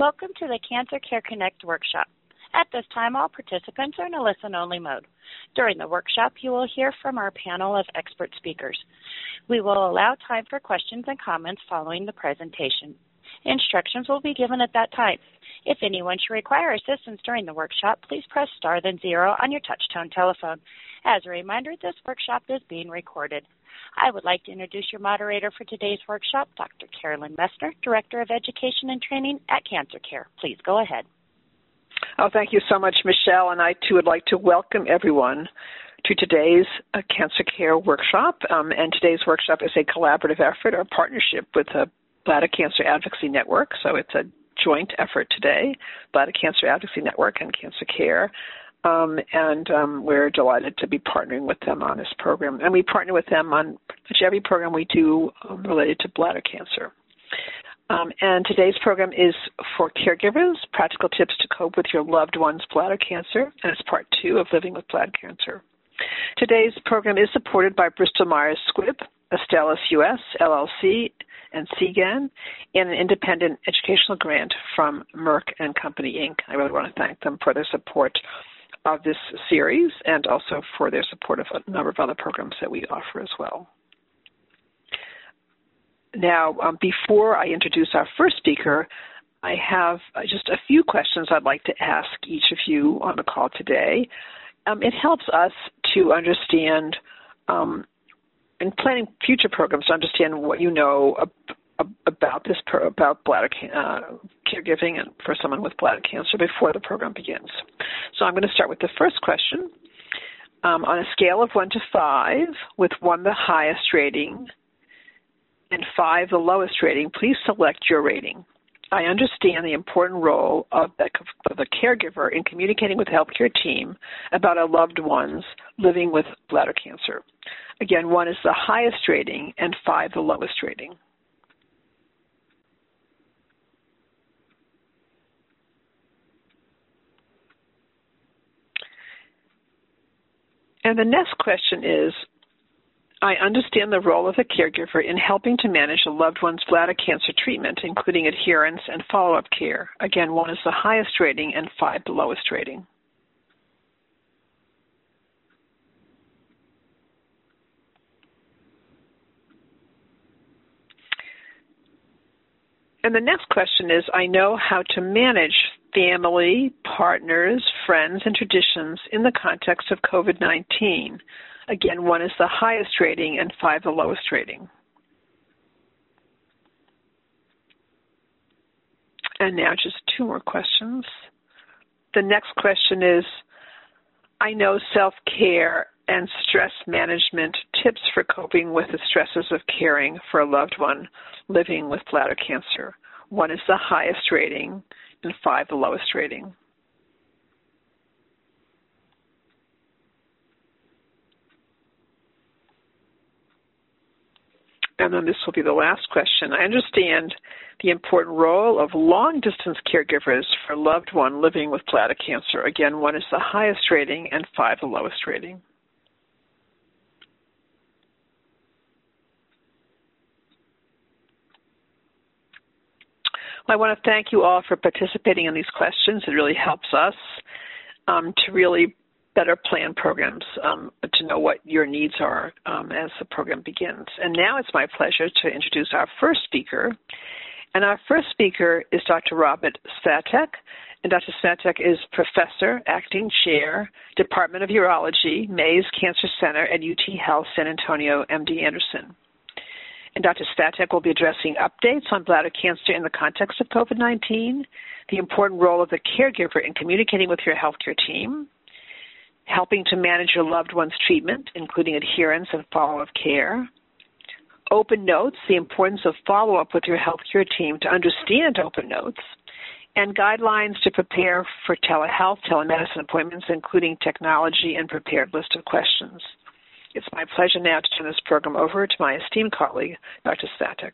Welcome to the Cancer Care Connect workshop. At this time, all participants are in a listen-only mode. During the workshop, you will hear from our panel of expert speakers. We will allow time for questions and comments following the presentation. Instructions will be given at that time. If anyone should require assistance during the workshop, please press star then zero on your touchtone telephone. As a reminder, this workshop is being recorded. I would like to introduce your moderator for today's workshop, Dr. Carolyn Messner, Director of Education and Training at Cancer Care. Please go ahead. Oh, thank you so much, Michelle. And I too would like to welcome everyone to today's uh, Cancer Care workshop. Um, and today's workshop is a collaborative effort or partnership with the Bladder Cancer Advocacy Network. So it's a joint effort today, Bladder Cancer Advocacy Network and Cancer Care. Um, and um, we're delighted to be partnering with them on this program. And we partner with them on every program we do um, related to bladder cancer. Um, and today's program is for caregivers, practical tips to cope with your loved one's bladder cancer, and it's part two of Living with Bladder Cancer. Today's program is supported by Bristol Myers Squibb, Astellas US, LLC, and Seagen, and an independent educational grant from Merck and Company Inc. I really want to thank them for their support of this series and also for their support of a number of other programs that we offer as well. Now, um, before I introduce our first speaker, I have uh, just a few questions I'd like to ask each of you on the call today. Um, it helps us to understand, um, in planning future programs, to understand what you know about this about bladder uh, caregiving and for someone with bladder cancer before the program begins. So I'm going to start with the first question. Um, on a scale of one to five, with one the highest rating and five the lowest rating, please select your rating. I understand the important role of the, of the caregiver in communicating with the healthcare team about a loved ones living with bladder cancer. Again, one is the highest rating and five the lowest rating. And the next question is I understand the role of a caregiver in helping to manage a loved one's bladder cancer treatment, including adherence and follow up care. Again, one is the highest rating and five the lowest rating. And the next question is I know how to manage family, partners, friends, and traditions in the context of COVID 19. Again, one is the highest rating and five the lowest rating. And now just two more questions. The next question is I know self care and stress management tips for coping with the stresses of caring for a loved one living with bladder cancer. One is the highest rating, and five the lowest rating. And then this will be the last question. I understand the important role of long distance caregivers for a loved one living with bladder cancer. Again, one is the highest rating and five the lowest rating. I want to thank you all for participating in these questions. It really helps us um, to really better plan programs, um, to know what your needs are um, as the program begins. And now it's my pleasure to introduce our first speaker. And our first speaker is Dr. Robert Svatek. And Dr. Svatek is professor, acting chair, Department of Urology, Mays Cancer Center at UT Health San Antonio, MD Anderson and Dr. Svatek will be addressing updates on bladder cancer in the context of COVID 19, the important role of the caregiver in communicating with your healthcare team, helping to manage your loved one's treatment, including adherence and follow up care. Open notes, the importance of follow up with your healthcare team to understand open notes, and guidelines to prepare for telehealth, telemedicine appointments, including technology and prepared list of questions. It's my pleasure now to turn this program over to my esteemed colleague, Dr. Svatek.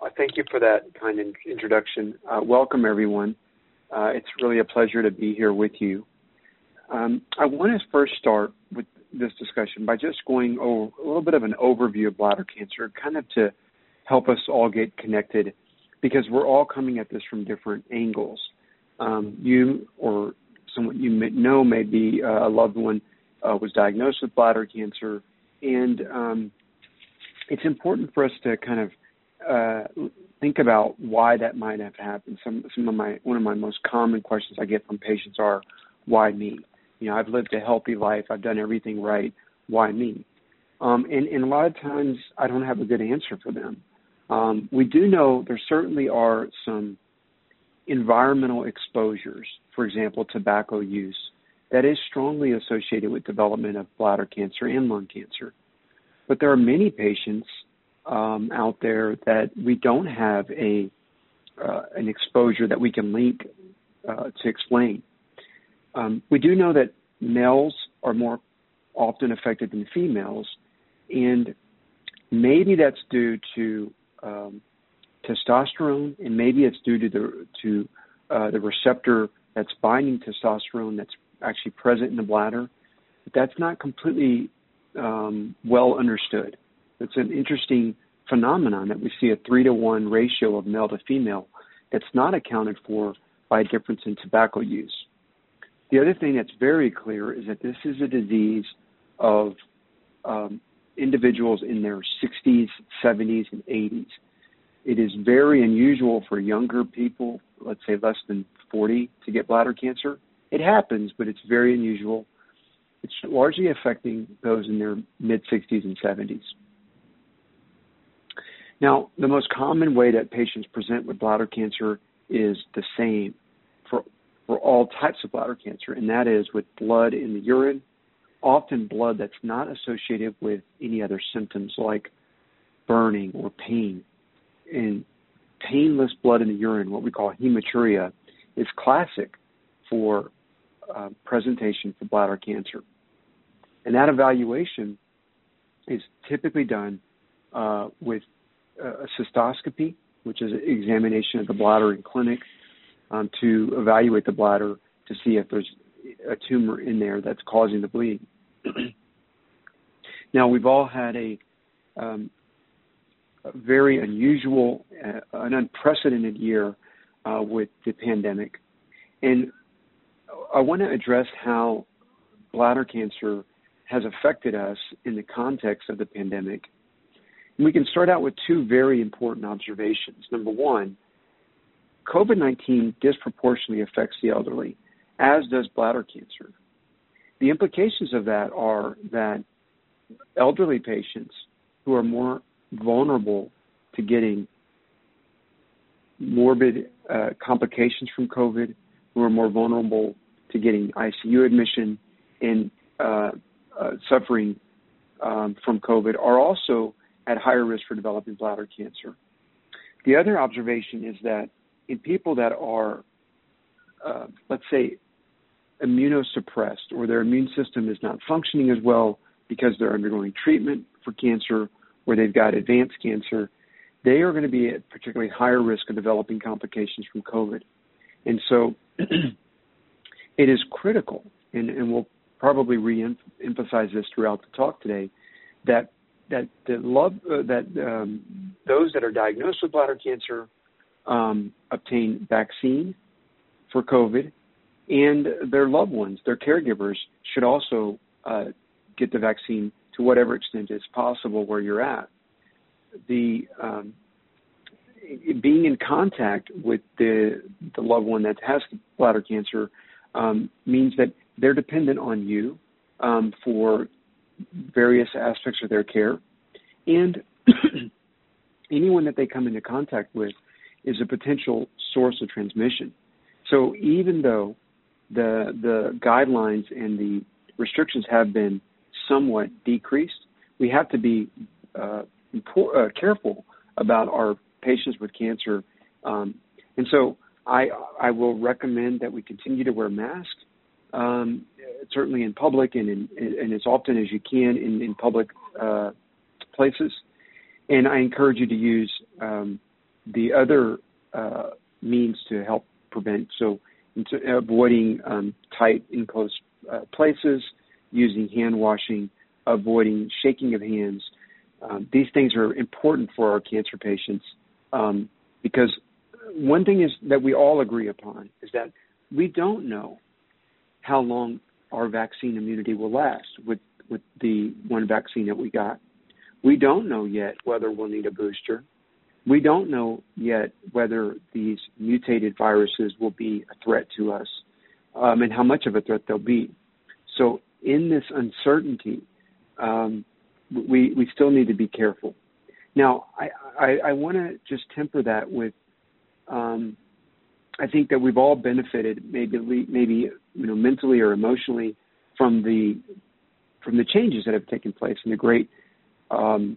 Well, thank you for that kind in- introduction. Uh, welcome, everyone. Uh, it's really a pleasure to be here with you. Um, I want to first start with this discussion by just going over a little bit of an overview of bladder cancer, kind of to help us all get connected because we're all coming at this from different angles. Um, you or someone you may know may be uh, a loved one uh, was diagnosed with bladder cancer, and um, it's important for us to kind of uh, think about why that might have happened. Some some of my one of my most common questions I get from patients are, "Why me?" You know, I've lived a healthy life. I've done everything right. Why me? Um, and, and a lot of times I don't have a good answer for them. Um, we do know there certainly are some environmental exposures, for example, tobacco use, that is strongly associated with development of bladder cancer and lung cancer. But there are many patients um, out there that we don't have a uh, an exposure that we can link uh, to explain. Um, we do know that males are more often affected than females, and maybe that's due to um, testosterone, and maybe it's due to the to uh, the receptor that's binding testosterone that's actually present in the bladder. But that's not completely um, well understood. It's an interesting phenomenon that we see a three to one ratio of male to female that's not accounted for by a difference in tobacco use. The other thing that's very clear is that this is a disease of um, individuals in their 60s, 70s, and 80s. It is very unusual for younger people, let's say less than 40, to get bladder cancer. It happens, but it's very unusual. It's largely affecting those in their mid 60s and 70s. Now, the most common way that patients present with bladder cancer is the same for, all types of bladder cancer, and that is with blood in the urine, often blood that's not associated with any other symptoms like burning or pain. And painless blood in the urine, what we call hematuria, is classic for uh, presentation for bladder cancer. And that evaluation is typically done uh, with a cystoscopy, which is an examination of the bladder in clinic um, to evaluate the bladder to see if there's a tumor in there that's causing the bleeding. now, we've all had a, um, a very unusual, uh, an unprecedented year uh, with the pandemic. And I want to address how bladder cancer has affected us in the context of the pandemic we can start out with two very important observations. Number one, COVID 19 disproportionately affects the elderly, as does bladder cancer. The implications of that are that elderly patients who are more vulnerable to getting morbid uh, complications from COVID, who are more vulnerable to getting ICU admission and uh, uh, suffering um, from COVID, are also at higher risk for developing bladder cancer. The other observation is that in people that are, uh, let's say, immunosuppressed or their immune system is not functioning as well because they're undergoing treatment for cancer or they've got advanced cancer, they are going to be at particularly higher risk of developing complications from COVID. And so it is critical, and, and we'll probably re-emphasize this throughout the talk today, that that that love uh, that um, those that are diagnosed with bladder cancer um, obtain vaccine for COVID, and their loved ones, their caregivers, should also uh, get the vaccine to whatever extent is possible where you're at. The um, being in contact with the the loved one that has bladder cancer um, means that they're dependent on you um, for various aspects of their care. And anyone that they come into contact with is a potential source of transmission. So even though the the guidelines and the restrictions have been somewhat decreased, we have to be uh, uh, careful about our patients with cancer. Um, and so I I will recommend that we continue to wear masks um, certainly in public and in, and as often as you can in, in public uh, places. And I encourage you to use um, the other uh, means to help prevent. So, avoiding um, tight, enclosed uh, places, using hand washing, avoiding shaking of hands. Um, these things are important for our cancer patients um, because one thing is that we all agree upon is that we don't know how long our vaccine immunity will last with with the one vaccine that we got. We don't know yet whether we'll need a booster. We don't know yet whether these mutated viruses will be a threat to us um, and how much of a threat they'll be. So, in this uncertainty, um, we we still need to be careful. Now, I I, I want to just temper that with. Um, I think that we've all benefited, maybe maybe you know mentally or emotionally, from the from the changes that have taken place and the great um,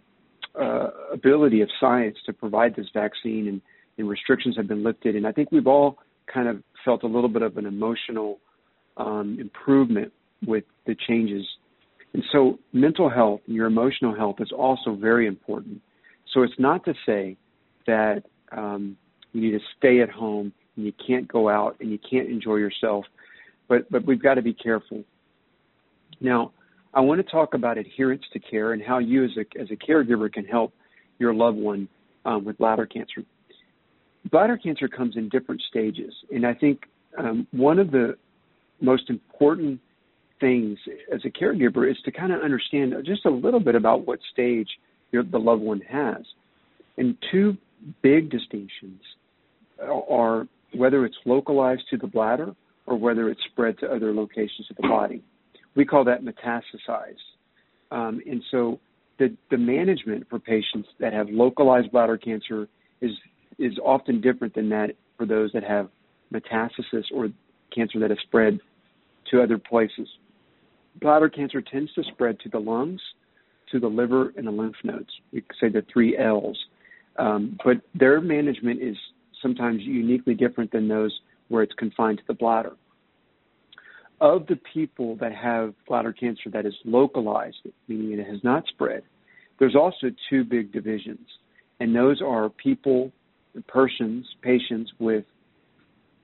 uh, ability of science to provide this vaccine and, and, restrictions have been lifted. And I think we've all kind of felt a little bit of an emotional um, improvement with the changes. And so mental health and your emotional health is also very important. So it's not to say that um, you need to stay at home and you can't go out and you can't enjoy yourself, but but we've got to be careful. Now, I want to talk about adherence to care and how you, as a, as a caregiver, can help your loved one um, with bladder cancer. Bladder cancer comes in different stages, and I think um, one of the most important things as a caregiver is to kind of understand just a little bit about what stage your, the loved one has. And two big distinctions are whether it's localized to the bladder or whether it's spread to other locations of the body. We call that metastasized. Um, and so the, the management for patients that have localized bladder cancer is is often different than that for those that have metastasis or cancer that has spread to other places. Bladder cancer tends to spread to the lungs, to the liver, and the lymph nodes. We say the three L's. Um, but their management is sometimes uniquely different than those where it's confined to the bladder of the people that have bladder cancer that is localized, meaning it has not spread, there's also two big divisions. And those are people, persons, patients with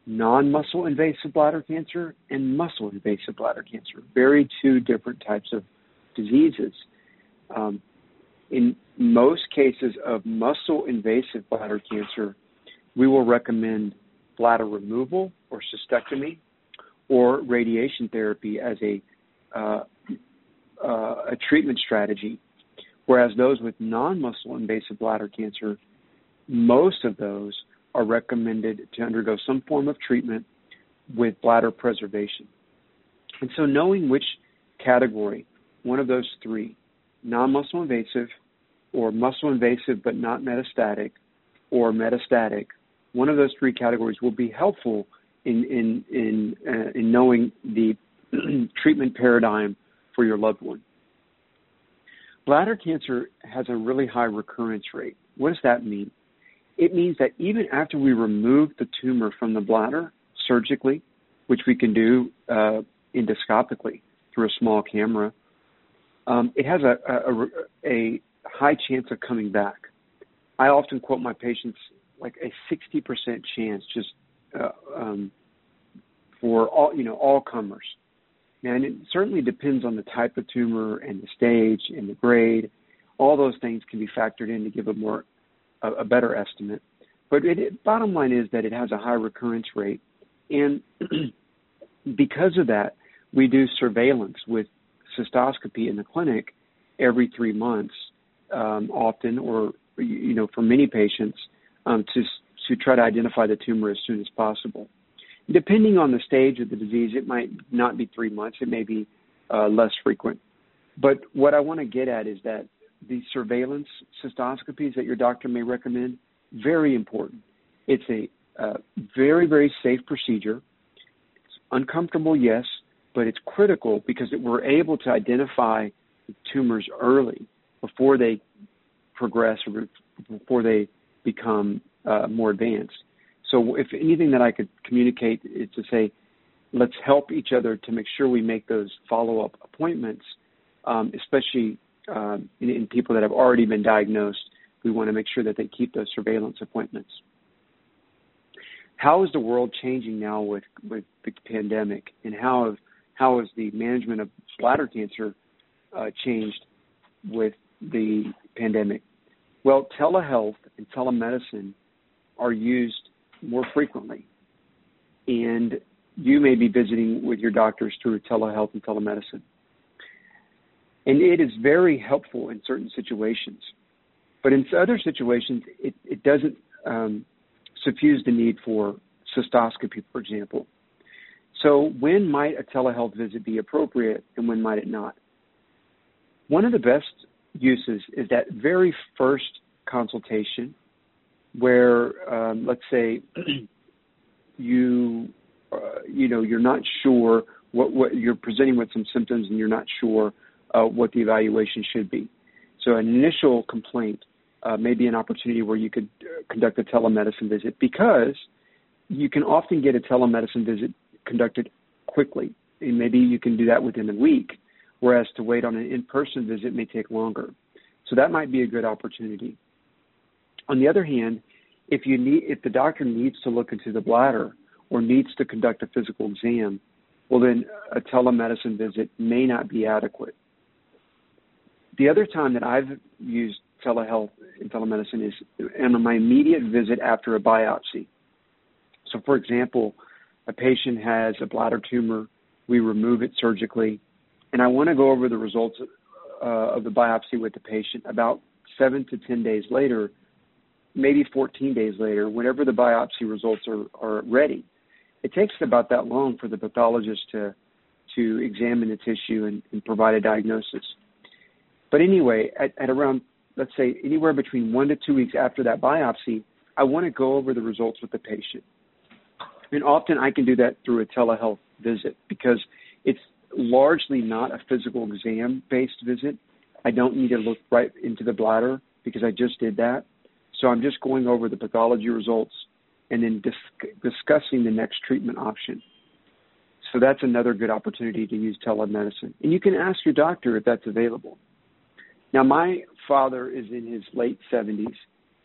non muscle invasive bladder cancer and muscle invasive bladder cancer. Very two different types of diseases. Um, in most cases of muscle invasive bladder cancer, we will recommend bladder removal or cystectomy or radiation therapy as a uh, uh, a treatment strategy. Whereas those with non-muscle invasive bladder cancer, most of those are recommended to undergo some form of treatment with bladder preservation. And so, knowing which category, one of those three, non-muscle invasive, or muscle invasive but not metastatic, or metastatic, one of those three categories will be helpful in in in, uh, in knowing the treatment paradigm for your loved one. Bladder cancer has a really high recurrence rate. What does that mean? It means that even after we remove the tumor from the bladder surgically, which we can do uh, endoscopically through a small camera, um, it has a, a, a high chance of coming back. I often quote my patients like a 60% chance just uh, um, for all you know all comers. And it certainly depends on the type of tumor and the stage and the grade. All those things can be factored in to give a more a, a better estimate. But it, it, bottom line is that it has a high recurrence rate, and because of that, we do surveillance with cystoscopy in the clinic every three months, um, often, or you know, for many patients, um, to to try to identify the tumor as soon as possible. Depending on the stage of the disease, it might not be three months, it may be uh, less frequent. But what I want to get at is that the surveillance cystoscopies that your doctor may recommend, very important. It's a uh, very, very safe procedure. It's uncomfortable, yes, but it's critical because we're able to identify tumors early before they progress or before they become uh, more advanced. So, if anything that I could communicate is to say, let's help each other to make sure we make those follow up appointments, um, especially um, in, in, people that have already been diagnosed. We want to make sure that they keep those surveillance appointments. How is the world changing now with, with the pandemic, and how have, how has the management of bladder cancer uh, changed with the pandemic? Well, telehealth and telemedicine are used more frequently. And you may be visiting with your doctors through telehealth and telemedicine. And it is very helpful in certain situations. But in other situations, it, it doesn't um, suffuse the need for cystoscopy, for example. So, when might a telehealth visit be appropriate and when might it not? One of the best uses is that very first consultation where, um, let's say, you uh, you know you're not sure what what you're presenting with some symptoms and you're not sure uh, what the evaluation should be. So an initial complaint uh, may be an opportunity where you could uh, conduct a telemedicine visit because you can often get a telemedicine visit conducted quickly, and maybe you can do that within a week, whereas to wait on an in-person visit may take longer. So that might be a good opportunity. On the other hand, if you need if the doctor needs to look into the bladder or needs to conduct a physical exam, well then a telemedicine visit may not be adequate. The other time that I've used telehealth and telemedicine is in my immediate visit after a biopsy. So for example, a patient has a bladder tumor, we remove it surgically, and I want to go over the results uh, of the biopsy with the patient about seven to 10 days later maybe 14 days later, whenever the biopsy results are, are ready. It takes about that long for the pathologist to to examine the tissue and, and provide a diagnosis. But anyway, at, at around let's say anywhere between one to two weeks after that biopsy, I want to go over the results with the patient. And often I can do that through a telehealth visit because it's largely not a physical exam based visit. I don't need to look right into the bladder because I just did that. So I'm just going over the pathology results and then dis- discussing the next treatment option. So that's another good opportunity to use telemedicine. And you can ask your doctor if that's available. Now, my father is in his late 70s,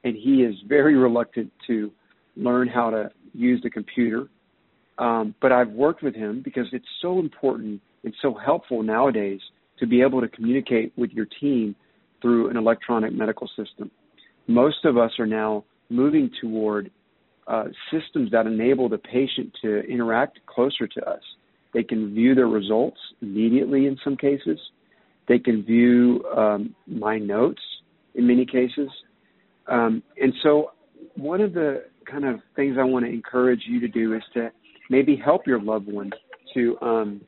and he is very reluctant to learn how to use the computer. Um, but I've worked with him because it's so important and so helpful nowadays to be able to communicate with your team through an electronic medical system most of us are now moving toward uh, systems that enable the patient to interact closer to us. They can view their results immediately in some cases. They can view um, my notes in many cases. Um, and so, one of the kind of things I want to encourage you to do is to maybe help your loved one to um,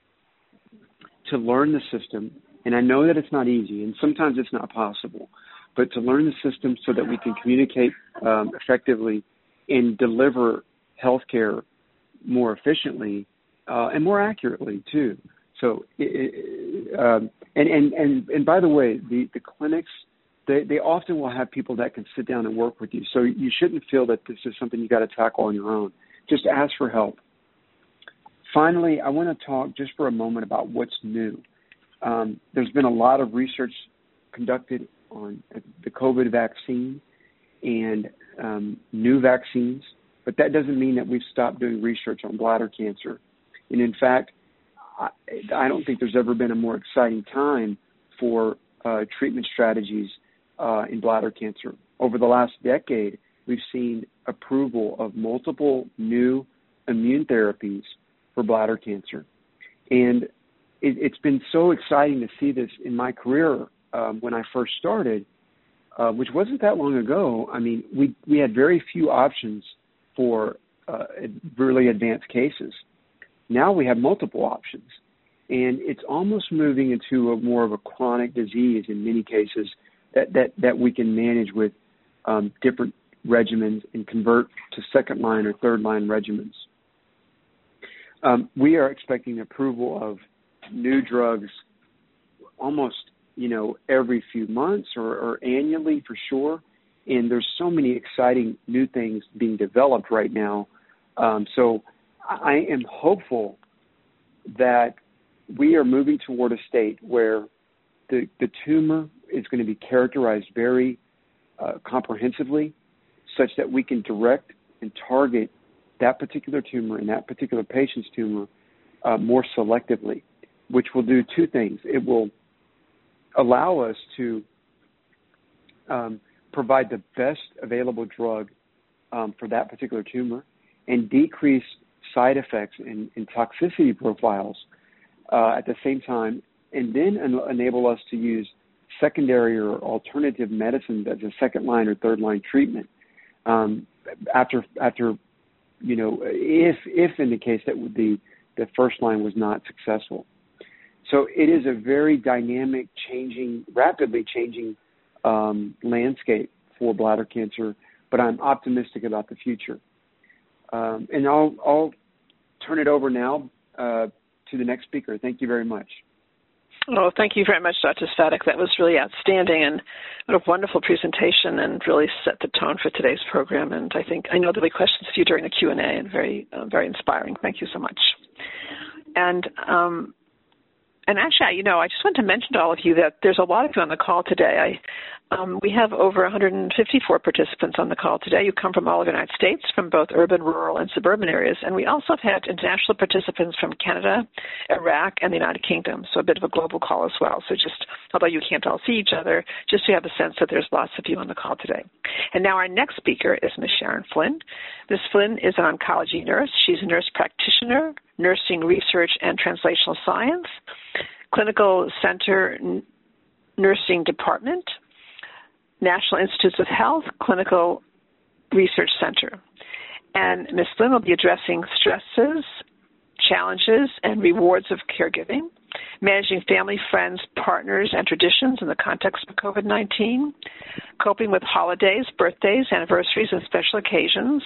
to learn the system. And I know that it's not easy, and sometimes it's not possible but to learn the system so that we can communicate um, effectively and deliver healthcare more efficiently uh, and more accurately too. So, it, um, and and and and by the way, the the clinics they they often will have people that can sit down and work with you. So you shouldn't feel that this is something you got to tackle on your own. Just ask for help. Finally, I want to talk just for a moment about what's new. Um, there's been a lot of research conducted on the COVID vaccine and um, new vaccines, but that doesn't mean that we've stopped doing research on bladder cancer. And in fact, I, I don't think there's ever been a more exciting time for uh, treatment strategies uh, in bladder cancer. Over the last decade, we've seen approval of multiple new immune therapies for bladder cancer. And it, has been so exciting to see this in my career um, when I first started, uh, which wasn't that long ago. I mean, we we had very few options for uh, really advanced cases. Now we have multiple options, and it's almost moving into a more of a chronic disease in many cases that that that we can manage with um, different regimens and convert to second line or third line regimens. Um, we are expecting approval of new drugs almost you know, every few months or, or annually for sure. And there's so many exciting new things being developed right now. Um, so I am hopeful that we are moving toward a state where the, the tumor is going to be characterized very uh, comprehensively, such that we can direct and target that particular tumor and that particular patient's tumor uh, more selectively, which will do two things. It will allow us to um, provide the best available drug um, for that particular tumor and decrease side effects and, and toxicity profiles uh, at the same time, and then en- enable us to use secondary or alternative medicines as a second line or third line treatment um, after after you know if if in the case that the the first line was not successful. So it is a very dynamic, changing, rapidly changing um, landscape for bladder cancer, but I'm optimistic about the future. Um, and I'll, I'll turn it over now uh, to the next speaker. Thank you very much. Oh, thank you very much, Dr. Svatek. That was really outstanding and what a wonderful presentation and really set the tone for today's program. And I think I know there'll be questions for you during the Q and A, and very, uh, very inspiring. Thank you so much. And um, and actually, you know, I just want to mention to all of you that there's a lot of you on the call today. Um, we have over 154 participants on the call today who come from all over the United States, from both urban, rural, and suburban areas. And we also have had international participants from Canada, Iraq, and the United Kingdom. So a bit of a global call as well. So just, although you can't all see each other, just to have a sense that there's lots of you on the call today. And now our next speaker is Ms. Sharon Flynn. Ms. Flynn is an oncology nurse. She's a nurse practitioner, nursing research and translational science Clinical Center Nursing Department, National Institutes of Health Clinical Research Center. And Ms. Flynn will be addressing stresses, challenges, and rewards of caregiving, managing family, friends, partners, and traditions in the context of COVID 19, coping with holidays, birthdays, anniversaries, and special occasions,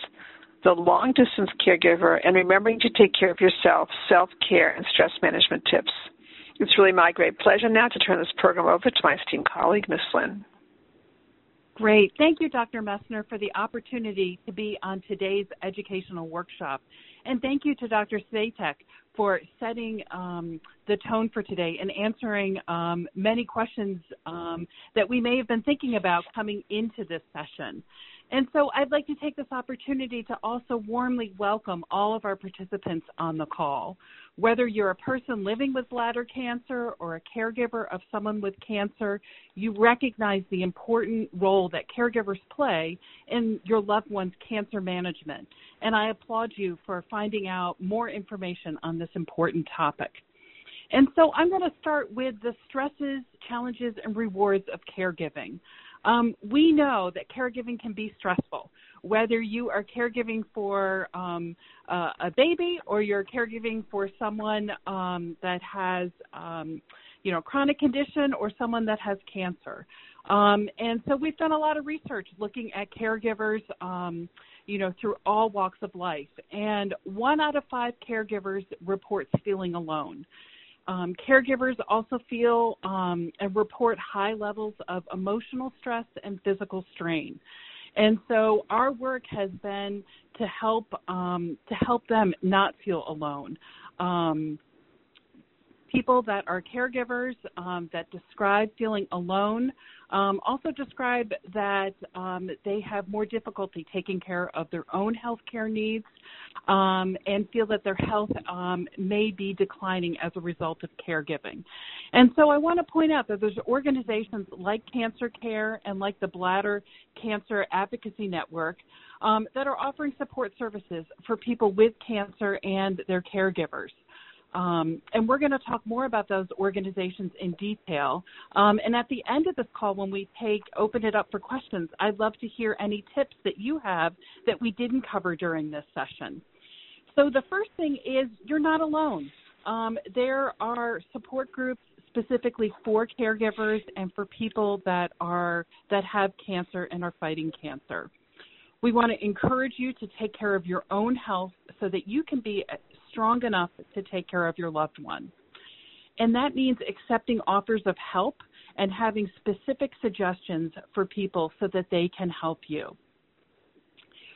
the long distance caregiver, and remembering to take care of yourself, self care, and stress management tips. It's really my great pleasure now to turn this program over to my esteemed colleague, Ms. Flynn. Great. Thank you, Dr. Messner, for the opportunity to be on today's educational workshop. And thank you to Dr. Svatek for setting um, the tone for today and answering um, many questions um, that we may have been thinking about coming into this session. And so I'd like to take this opportunity to also warmly welcome all of our participants on the call. Whether you're a person living with bladder cancer or a caregiver of someone with cancer, you recognize the important role that caregivers play in your loved one's cancer management. And I applaud you for finding out more information on this important topic. And so I'm going to start with the stresses, challenges, and rewards of caregiving. Um, we know that caregiving can be stressful, whether you are caregiving for um, uh, a baby or you're caregiving for someone um, that has, um, you know, chronic condition or someone that has cancer. Um, and so we've done a lot of research looking at caregivers, um, you know, through all walks of life. And one out of five caregivers reports feeling alone. Um, caregivers also feel um, and report high levels of emotional stress and physical strain. And so our work has been to help um, to help them not feel alone. People that are caregivers um, that describe feeling alone um, also describe that um, they have more difficulty taking care of their own health care needs um, and feel that their health um, may be declining as a result of caregiving. And so I want to point out that there's organizations like Cancer Care and like the Bladder Cancer Advocacy Network um, that are offering support services for people with cancer and their caregivers. Um, and we're going to talk more about those organizations in detail. Um, and at the end of this call, when we take open it up for questions, I'd love to hear any tips that you have that we didn't cover during this session. So the first thing is you're not alone. Um, there are support groups specifically for caregivers and for people that are that have cancer and are fighting cancer. We want to encourage you to take care of your own health so that you can be strong enough to take care of your loved one. And that means accepting offers of help and having specific suggestions for people so that they can help you.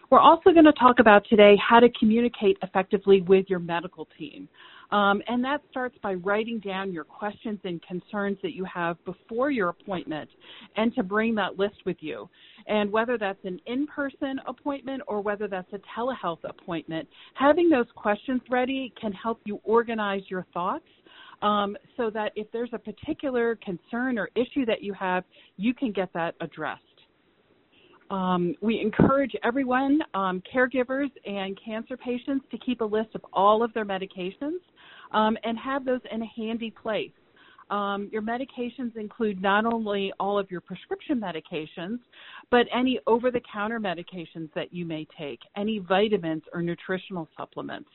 We're also going to talk about today how to communicate effectively with your medical team. Um, and that starts by writing down your questions and concerns that you have before your appointment and to bring that list with you. And whether that's an in person appointment or whether that's a telehealth appointment, having those questions ready can help you organize your thoughts. Um, so that if there's a particular concern or issue that you have, you can get that addressed. um, we encourage everyone, um, caregivers and cancer patients, to keep a list of all of their medications um, and have those in a handy place. Um, your medications include not only all of your prescription medications, but any over the counter medications that you may take, any vitamins or nutritional supplements.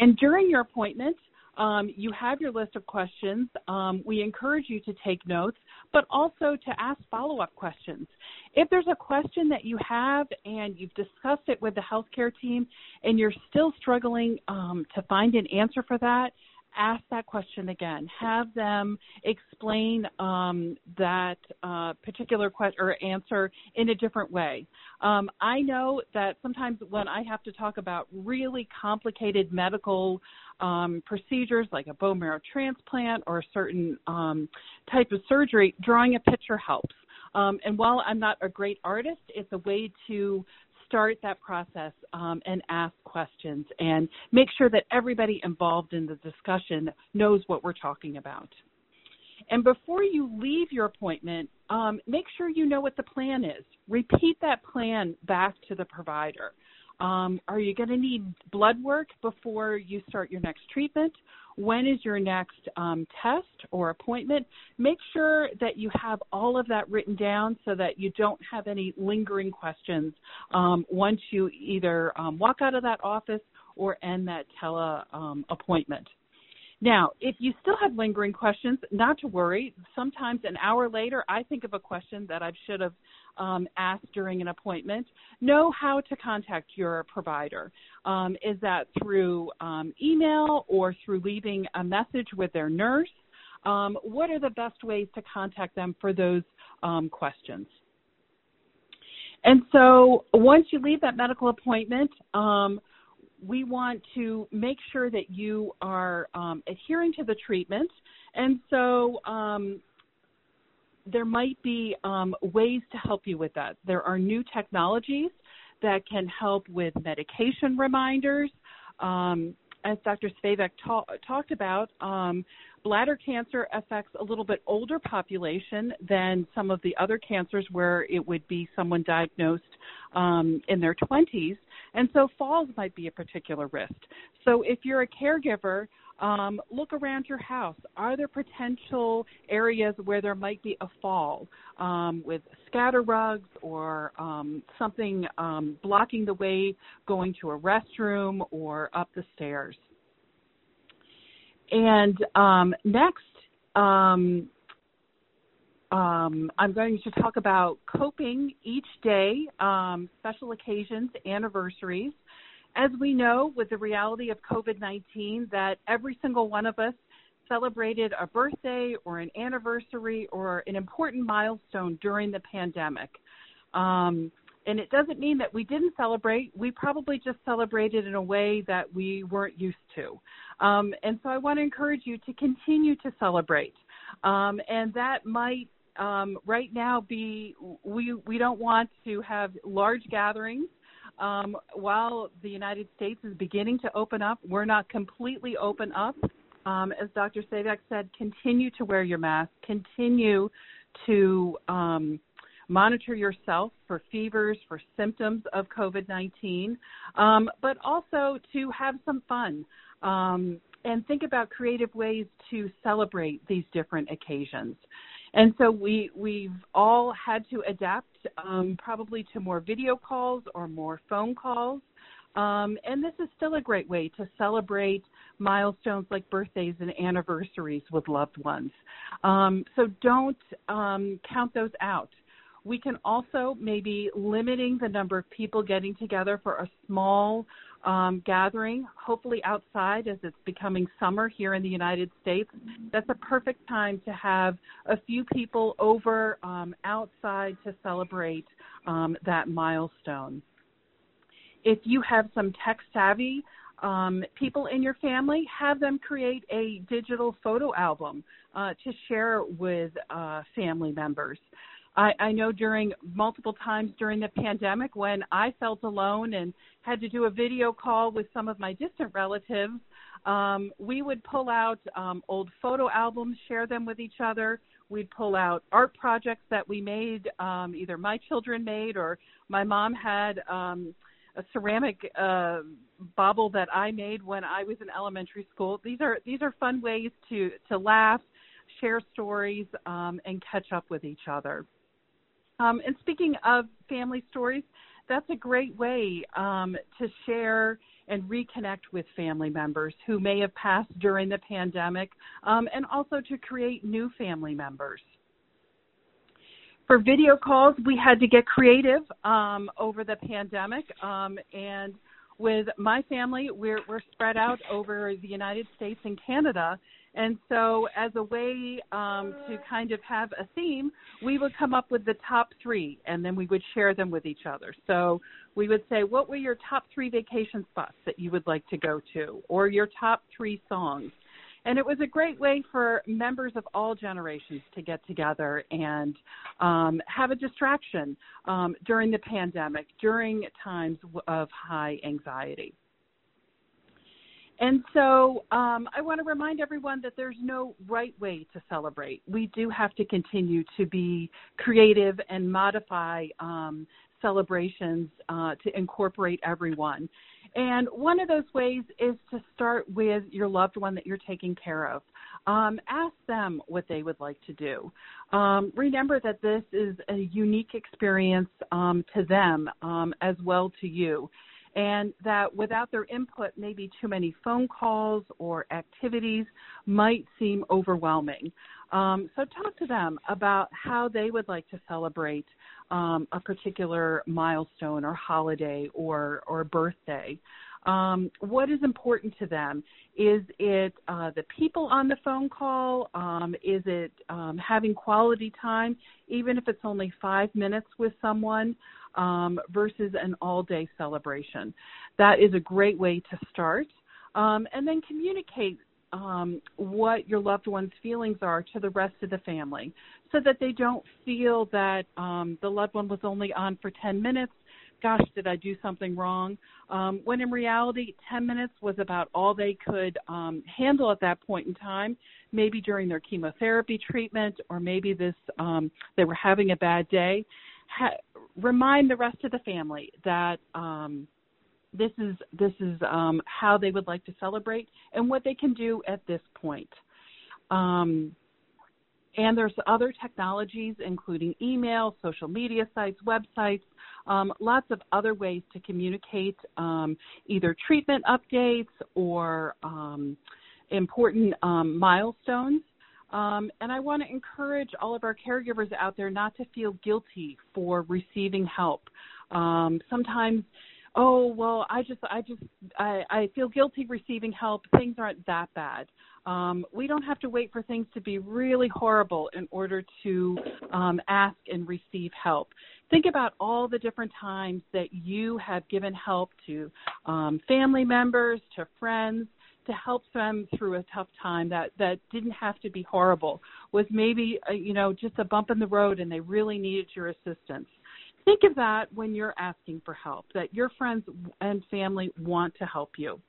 And during your appointment, um, you have your list of questions. Um, we encourage you to take notes, but also to ask follow up questions. If there's a question that you have and you've discussed it with the healthcare team and you're still struggling um, to find an answer for that, ask that question again. Have them explain um, that uh, particular question or answer in a different way. Um, I know that sometimes when I have to talk about really complicated medical um, procedures like a bone marrow transplant or a certain um, type of surgery, drawing a picture helps. Um, and while I'm not a great artist, it's a way to start that process um, and ask questions and make sure that everybody involved in the discussion knows what we're talking about. And before you leave your appointment, um, make sure you know what the plan is. Repeat that plan back to the provider. Um, are you going to need blood work before you start your next treatment? When is your next um, test or appointment? Make sure that you have all of that written down so that you don't have any lingering questions um, once you either um, walk out of that office or end that tele um, appointment. Now, if you still have lingering questions, not to worry. Sometimes an hour later, I think of a question that I should have um, asked during an appointment. Know how to contact your provider. Um, is that through um, email or through leaving a message with their nurse? Um, what are the best ways to contact them for those um, questions? And so once you leave that medical appointment, um, we want to make sure that you are adhering to the treatment. And so there might be um, ways to help you with that. There are new technologies that can help with medication reminders. Um, as Dr. Svatek ta- talked about, um, bladder cancer affects a little bit older population than some of the other cancers where it would be someone diagnosed um, in their 20s. And so falls might be a particular risk. So if you're a caregiver, um, look around your house. Are there potential areas where there might be a fall um, with scatter rugs or um, something um, blocking the way going to a restroom or up the stairs? And um, next, um, I'm going to talk about coping each day, special occasions, anniversaries. As we know, with the reality of COVID 19, that every single one of us celebrated a birthday or an anniversary or an important milestone during the pandemic. Um, and it doesn't mean that we didn't celebrate. We probably just celebrated in a way that we weren't used to. Um, and so I want to encourage you to continue to celebrate. Um, and that might um, right now be we we don't want to have large gatherings. Um, while the United States is beginning to open up, we're not completely open up. Um, as Dr. Svatek said, continue to wear your mask. Continue to um, monitor yourself for fevers, for symptoms of COVID 19, um, but also to have some fun um, and think about creative ways to celebrate these different occasions. And so we we've all had to adapt um, probably to more video calls or more phone calls. Um, and this is still a great way to celebrate milestones like birthdays and anniversaries with loved ones. Um, so don't um, count those out. We can also maybe limiting the number of people getting together for a small um, gathering, hopefully outside as it's becoming summer here in the United States. That's a perfect time to have a few people over um, outside to celebrate um, that milestone. If you have some tech savvy um, people in your family, have them create a digital photo album uh, to share with uh, family members. I, I know during multiple times during the pandemic when I felt alone and had to do a video call with some of my distant relatives, um, we would pull out um, old photo albums, share them with each other. we'd pull out art projects that we made, um, either my children made or my mom had um, a ceramic uh, bauble that I made when I was in elementary school. These are these are fun ways to to laugh, share stories, um, and catch up with each other. Um, and speaking of family stories, that's a great way um, to share and reconnect with family members who may have passed during the pandemic, um, and also to create new family members. For video calls, we had to get creative um, over the pandemic, um, and with my family, we're, we're spread out over the United States and Canada, and so, as a way um, to kind of have a theme, we would come up with the top three and then we would share them with each other. So, we would say, What were your top three vacation spots that you would like to go to, or your top three songs? And it was a great way for members of all generations to get together and um, have a distraction um, during the pandemic, during times of high anxiety. And so um, I want to remind everyone that there's no right way to celebrate. We do have to continue to be creative and modify um, celebrations uh, to incorporate everyone. And one of those ways is to start with your loved one that you're taking care of. Um, ask them what they would like to do. Um, remember that this is a unique experience um, to them um, as well to you and that without their input, maybe too many phone calls or activities might seem overwhelming. Um, so talk to them about how they would like to celebrate um, a particular milestone or holiday or or birthday. Um, what is important to them? Is it uh, the people on the phone call? Um, is it um, having quality time, even if it's only five minutes with someone? um, versus an all day celebration. That is a great way to start. Um, and then communicate um, what your loved one's feelings are to the rest of the family so that they don't feel that um, the loved one was only on for 10 minutes. Gosh, did I do something wrong? Um, when in reality, 10 minutes was about all they could um, handle at that point in time, maybe during their chemotherapy treatment, or maybe this um, they were having a bad day ha- remind the rest of the family that um, this is this is um, how they would like to celebrate and what they can do at this point. Um, and there's other technologies, including email, social media sites, websites, um, lots of other ways to communicate um, either treatment updates or um, important um, milestones. Um, and I want to encourage all of our caregivers out there not to feel guilty for receiving help. Um, sometimes, oh well, I just, I just, I, I feel guilty receiving help. Things aren't that bad. Um, we don't have to wait for things to be really horrible in order to um, ask and receive help. Think about all the different times that you have given help to um, family members, to friends, to help them through a tough time that that didn't have to be horrible was maybe a, uh, you know just a bump in the road and they really needed your assistance think of that when you're asking for help that your friends and family want to help you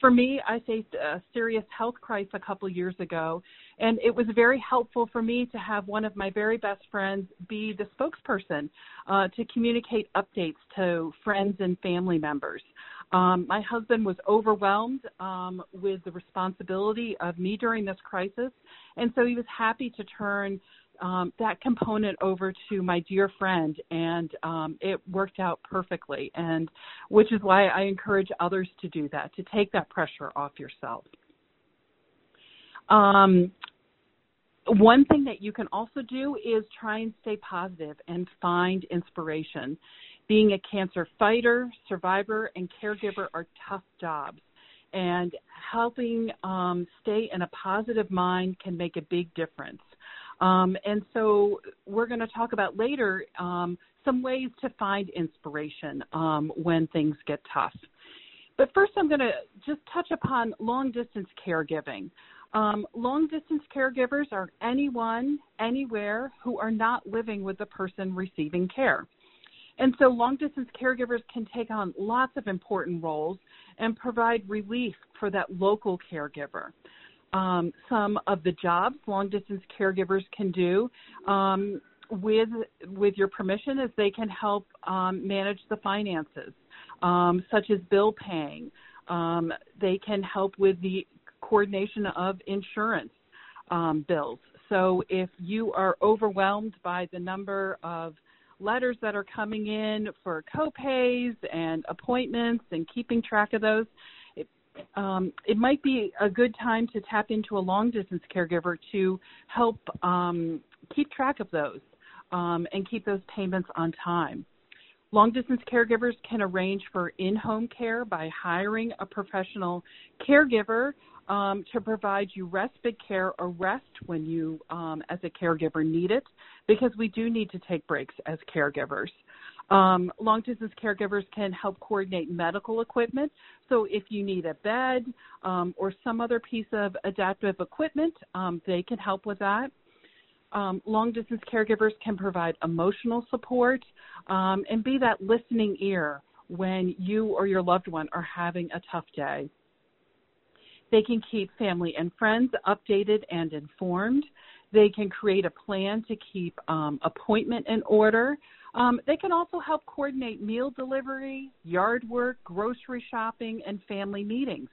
for me, I faced a serious health crisis a couple years ago, and it was very helpful for me to have one of my very best friends be the spokesperson uh, to communicate updates to friends and family members. Um, my husband was overwhelmed um, with the responsibility of me during this crisis, and so he was happy to turn um, that component over to my dear friend, and um, it worked out perfectly. And which is why I encourage others to do that to take that pressure off yourself. Um, one thing that you can also do is try and stay positive and find inspiration. Being a cancer fighter, survivor, and caregiver are tough jobs, and helping um, stay in a positive mind can make a big difference. Um, and so we're going to talk about later um, some ways to find inspiration um, when things get tough. But first, I'm going to just touch upon long distance caregiving. Um, long distance caregivers are anyone, anywhere who are not living with the person receiving care. And so long distance caregivers can take on lots of important roles and provide relief for that local caregiver. Um, some of the jobs long distance caregivers can do. Um, with with your permission, is they can help um, manage the finances, um, such as bill paying. Um, they can help with the coordination of insurance um, bills. So if you are overwhelmed by the number of letters that are coming in for copays and appointments and keeping track of those, um, it might be a good time to tap into a long distance caregiver to help um, keep track of those um, and keep those payments on time. Long distance caregivers can arrange for in home care by hiring a professional caregiver um, to provide you respite care or rest when you, um, as a caregiver, need it, because we do need to take breaks as caregivers. Um, long distance caregivers can help coordinate medical equipment. So if you need a bed um, or some other piece of adaptive equipment, um, they can help with that. Um, long distance caregivers can provide emotional support um, and be that listening ear when you or your loved one are having a tough day. They can keep family and friends updated and informed. They can create a plan to keep um, appointment in order. Um, they can also help coordinate meal delivery, yard work, grocery shopping, and family meetings.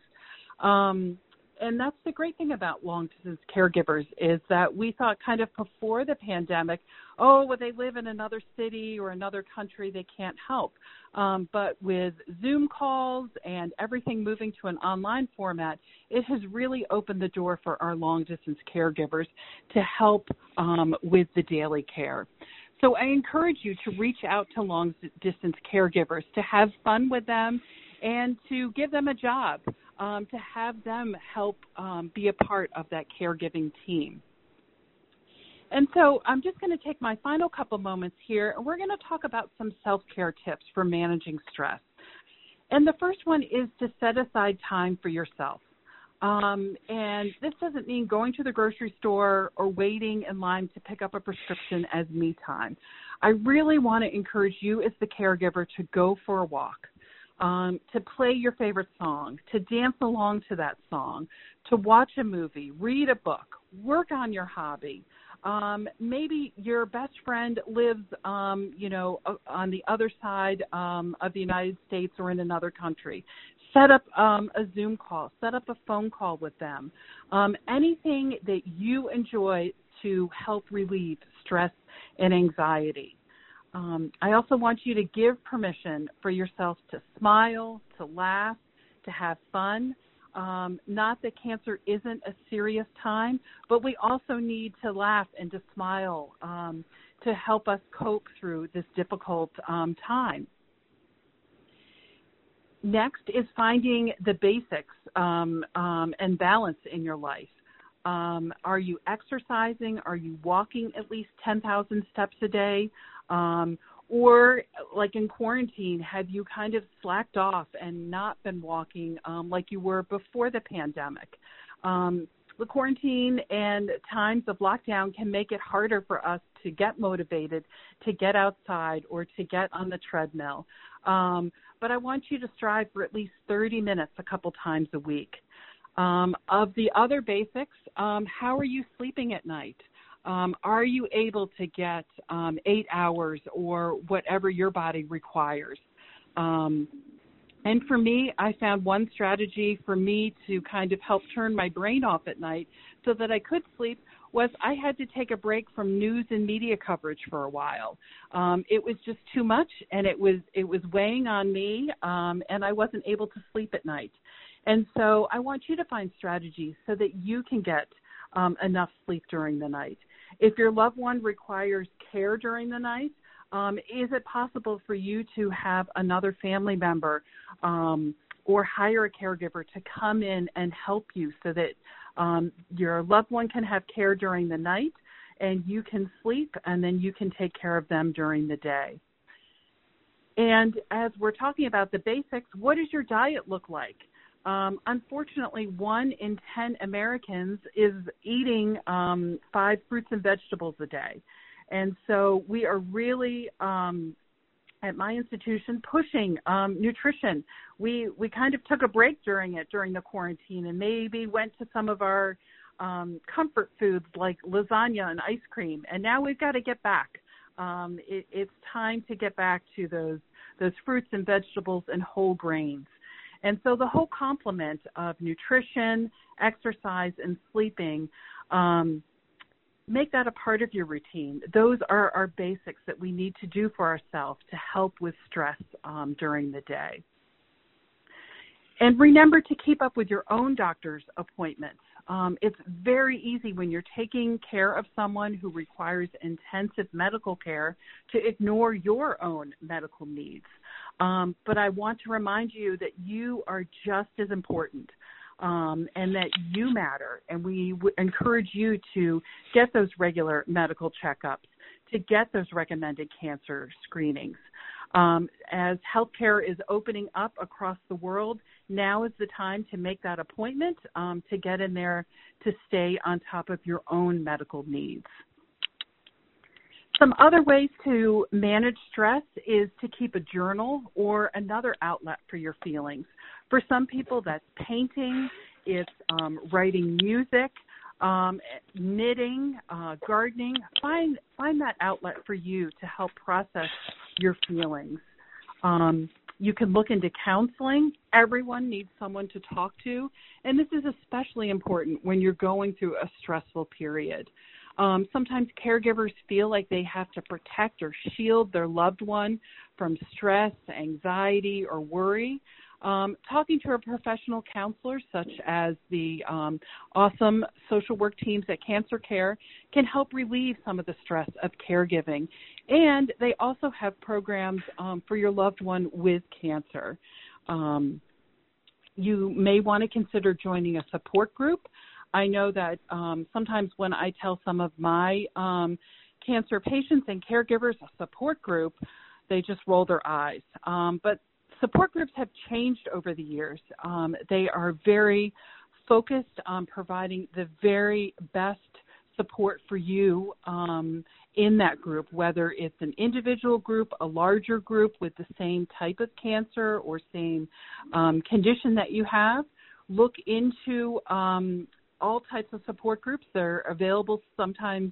Um, and that's the great thing about long distance caregivers is that we thought kind of before the pandemic, oh, well, they live in another city or another country, they can't help. Um, but with Zoom calls and everything moving to an online format, it has really opened the door for our long distance caregivers to help um, with the daily care. So I encourage you to reach out to long distance caregivers, to have fun with them, and to give them a job um, to have them help um, be a part of that caregiving team. And so I'm just going to take my final couple moments here, and we're going to talk about some self care tips for managing stress. And the first one is to set aside time for yourself. Um, and this doesn't mean going to the grocery store or waiting in line to pick up a prescription as me time. I really want to encourage you as the caregiver to go for a walk um, to play your favorite song, to dance along to that song, to watch a movie, read a book, work on your hobby. Um, maybe your best friend lives, um, you know, on the other side um, of the United States or in another country. Set up um, a Zoom call, set up a phone call with them. Um, anything that you enjoy to help relieve stress and anxiety. Um, I also want you to give permission for yourself to smile, to laugh, to have fun. Um, not that cancer isn't a serious time, but we also need to laugh and to smile um, to help us cope through this difficult um, time. Next is finding the basics um, um, and balance in your life. Um, are you exercising? Are you walking at least 10,000 steps a day? Um, or like in quarantine, have you kind of slacked off and not been walking um, like you were before the pandemic? Um, the quarantine and times of lockdown can make it harder for us to get motivated to get outside or to get on the treadmill. Um, but I want you to strive for at least 30 minutes a couple times a week. Um, of the other basics, um, how are you sleeping at night? Um, are you able to get um, eight hours or whatever your body requires? Um, and for me, I found one strategy for me to kind of help turn my brain off at night so that I could sleep was I had to take a break from news and media coverage for a while. Um, it was just too much, and it was it was weighing on me, um, and I wasn't able to sleep at night. And so I want you to find strategies so that you can get um, enough sleep during the night. If your loved one requires care during the night, um, is it possible for you to have another family member um, or hire a caregiver to come in and help you so that um, your loved one can have care during the night and you can sleep and then you can take care of them during the day? And as we're talking about the basics, what does your diet look like? Um, unfortunately, one in 10 Americans is eating um, five fruits and vegetables a day. And so we are really um, at my institution pushing um, nutrition. We we kind of took a break during it during the quarantine and maybe went to some of our um, comfort foods like lasagna and ice cream. And now we've got to get back. Um, it, it's time to get back to those those fruits and vegetables and whole grains. And so the whole complement of nutrition, exercise, and sleeping um, make that a part of your routine. Those are our basics that we need to do for ourselves to help with stress um, during the day. And remember to keep up with your own doctor's appointments. Um, it's very easy when you're taking care of someone who requires intensive medical care to ignore your own medical needs. Um, but I want to remind you that you are just as important um, and that you matter. And we w- encourage you to get those regular medical checkups, to get those recommended cancer screenings. Um, as healthcare is opening up across the world, now is the time to make that appointment um, to get in there to stay on top of your own medical needs. Some other ways to manage stress is to keep a journal or another outlet for your feelings. For some people, that's painting, it's um, writing music, um, knitting, uh, gardening. Find find that outlet for you to help process your feelings. Um, you can look into counseling. Everyone needs someone to talk to, and this is especially important when you're going through a stressful period. Um, sometimes caregivers feel like they have to protect or shield their loved one from stress, anxiety, or worry. Um, talking to a professional counselor, such as the um, awesome social work teams at Cancer Care, can help relieve some of the stress of caregiving. And they also have programs um, for your loved one with cancer. Um, you may want to consider joining a support group. I know that um, sometimes when I tell some of my um, cancer patients and caregivers a support group, they just roll their eyes. Um, but support groups have changed over the years. Um, they are very focused on providing the very best support for you um, in that group, whether it's an individual group, a larger group with the same type of cancer or same um, condition that you have. Look into um, all types of support groups. They're available sometimes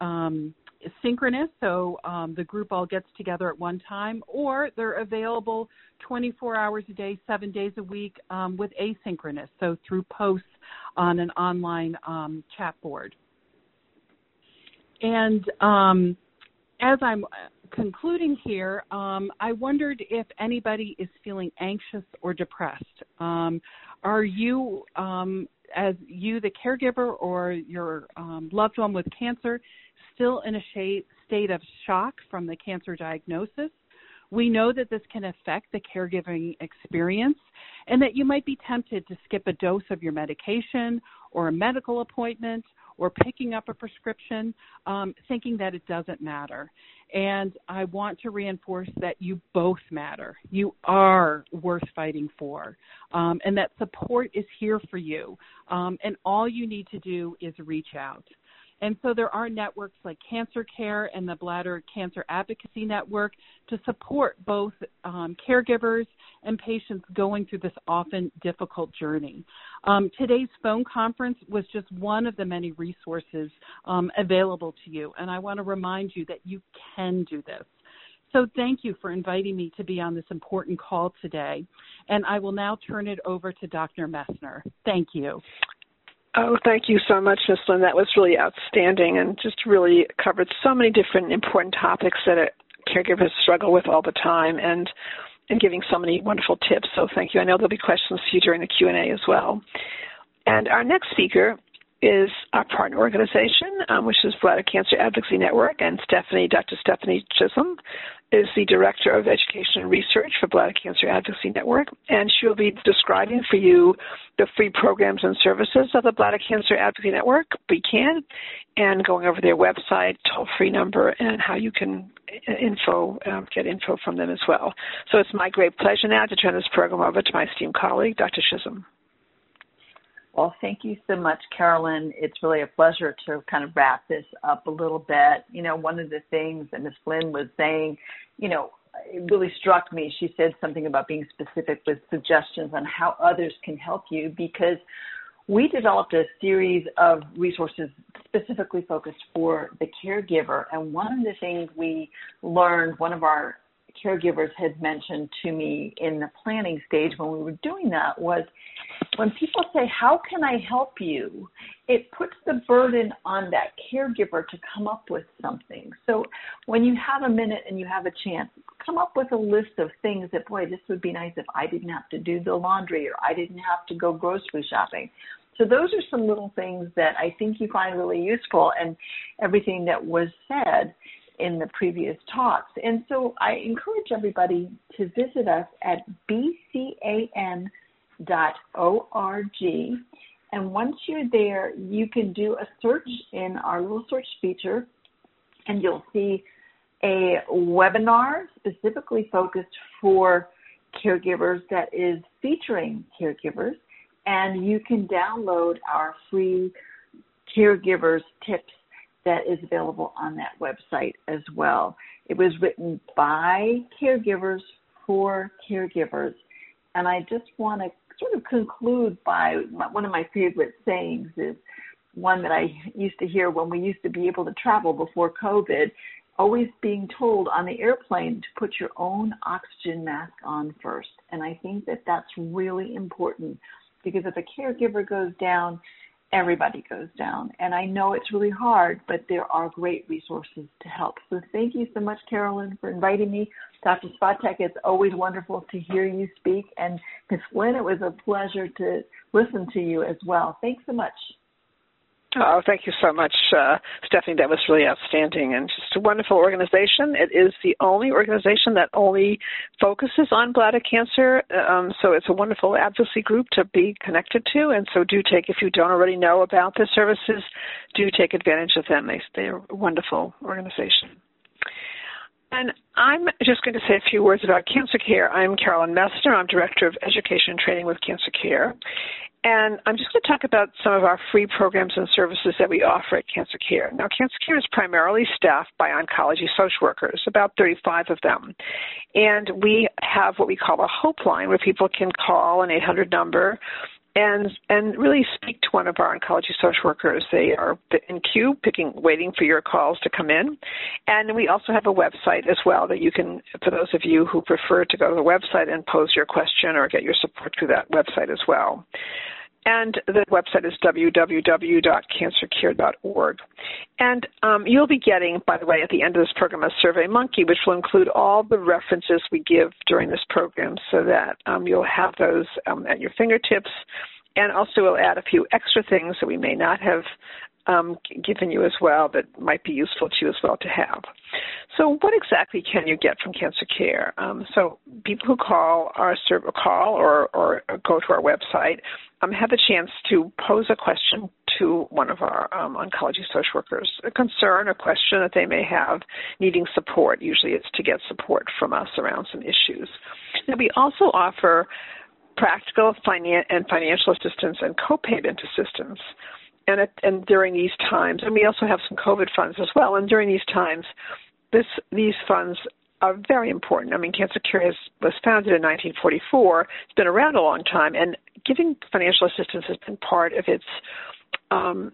um, synchronous, so um, the group all gets together at one time, or they're available 24 hours a day, seven days a week um, with asynchronous, so through posts on an online um, chat board. And um, as I'm concluding here, um, I wondered if anybody is feeling anxious or depressed. Um, are you as you, the caregiver, or your um, loved one with cancer, still in a state of shock from the cancer diagnosis. We know that this can affect the caregiving experience and that you might be tempted to skip a dose of your medication or a medical appointment or picking up a prescription, um, thinking that it doesn't matter. And I want to reinforce that you both matter. You are worth fighting for, um, and that support is here for you. Um, and all you need to do is reach out. And so there are networks like Cancer Care and the Bladder Cancer Advocacy Network to support both um, caregivers and patients going through this often difficult journey. Um, today's phone conference was just one of the many resources um, available to you, and I want to remind you that you can do this. So thank you for inviting me to be on this important call today. And I will now turn it over to Dr. Messner. Thank you. Oh, thank you so much, Ms. Flynn. That was really outstanding and just really covered so many different important topics that caregivers struggle with all the time and and giving so many wonderful tips. So thank you. I know there'll be questions for you during the Q&A as well. And our next speaker is our partner organization, um, which is Bladder Cancer Advocacy Network, and Stephanie, Dr. Stephanie Chisholm, is the Director of Education and Research for Bladder Cancer Advocacy Network, and she'll be describing for you the free programs and services of the Bladder Cancer Advocacy Network, BCAN, and going over their website, toll-free number, and how you can uh, info um, get info from them as well. So it's my great pleasure now to turn this program over to my esteemed colleague, Dr. Chisholm. Well, thank you so much, Carolyn. It's really a pleasure to kind of wrap this up a little bit. You know, one of the things that Ms. Flynn was saying, you know, it really struck me. She said something about being specific with suggestions on how others can help you because we developed a series of resources specifically focused for the caregiver. And one of the things we learned, one of our caregivers had mentioned to me in the planning stage when we were doing that was when people say, How can I help you? it puts the burden on that caregiver to come up with something. So when you have a minute and you have a chance, come up with a list of things that, boy, this would be nice if I didn't have to do the laundry or I didn't have to go grocery shopping. So those are some little things that I think you find really useful and everything that was said in the previous talks. And so I encourage everybody to visit us at bcan.org. And once you're there, you can do a search in our little search feature, and you'll see a webinar specifically focused for caregivers that is featuring caregivers. And you can download our free caregivers tips that is available on that website as well. It was written by caregivers for caregivers. And I just want to sort of conclude by one of my favorite sayings is one that I used to hear when we used to be able to travel before COVID, always being told on the airplane to put your own oxygen mask on first. And I think that that's really important because if a caregiver goes down, everybody goes down. And I know it's really hard, but there are great resources to help. So thank you so much, Carolyn, for inviting me. Dr. Svatek, it's always wonderful to hear you speak. And Ms. Flynn, it was a pleasure to listen to you as well. Thanks so much. Oh, thank you so much, uh, Stephanie. That was really outstanding and just a wonderful organization. It is the only organization that only focuses on bladder cancer. Um, so it's a wonderful advocacy group to be connected to. And so do take, if you don't already know about the services, do take advantage of them. They, they're a wonderful organization. And I'm just going to say a few words about Cancer Care. I'm Carolyn Messner. I'm Director of Education and Training with Cancer Care. And I'm just going to talk about some of our free programs and services that we offer at Cancer Care. Now, Cancer Care is primarily staffed by oncology social workers, about 35 of them. And we have what we call a hope line where people can call an 800 number and and really speak to one of our oncology social workers. They are in queue, picking, waiting for your calls to come in. And we also have a website as well that you can, for those of you who prefer to go to the website and pose your question or get your support through that website as well. And the website is www.cancercare.org. And um, you'll be getting, by the way, at the end of this program, a Survey Monkey, which will include all the references we give during this program so that um, you'll have those um, at your fingertips. And also, we'll add a few extra things that we may not have um, given you as well that might be useful to you as well to have. So, what exactly can you get from Cancer Care? Um, so, people who call our call or, or go to our website um, have a chance to pose a question to one of our um, oncology social workers, a concern, a question that they may have needing support. Usually, it's to get support from us around some issues. Now, we also offer practical finan- and financial assistance and co-payment assistance and and during these times, and we also have some COVID funds as well. And during these times, this these funds are very important. I mean, Cancer Care has, was founded in 1944. It's been around a long time, and giving financial assistance has been part of its. Um,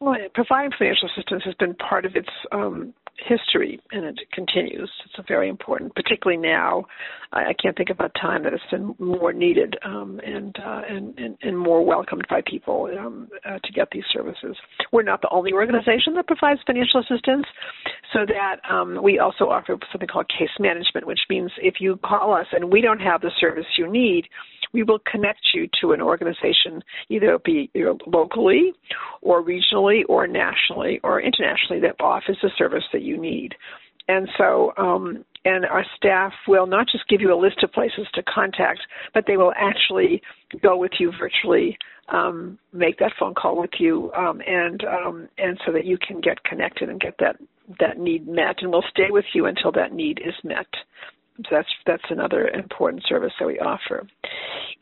well, providing financial assistance has been part of its um, history, and it continues. It's very important, particularly now. I, I can't think of a time that it's been more needed um, and, uh, and, and and more welcomed by people um, uh, to get these services. We're not the only organization that provides financial assistance, so that um, we also offer something called case management, which means if you call us and we don't have the service you need, we will connect you to an organization, either be you know, locally or regionally or nationally or internationally that offers the service that you need. And so, um, and our staff will not just give you a list of places to contact, but they will actually go with you virtually, um, make that phone call with you, um, and um, and so that you can get connected and get that that need met, and we'll stay with you until that need is met. So that's that's another important service that we offer.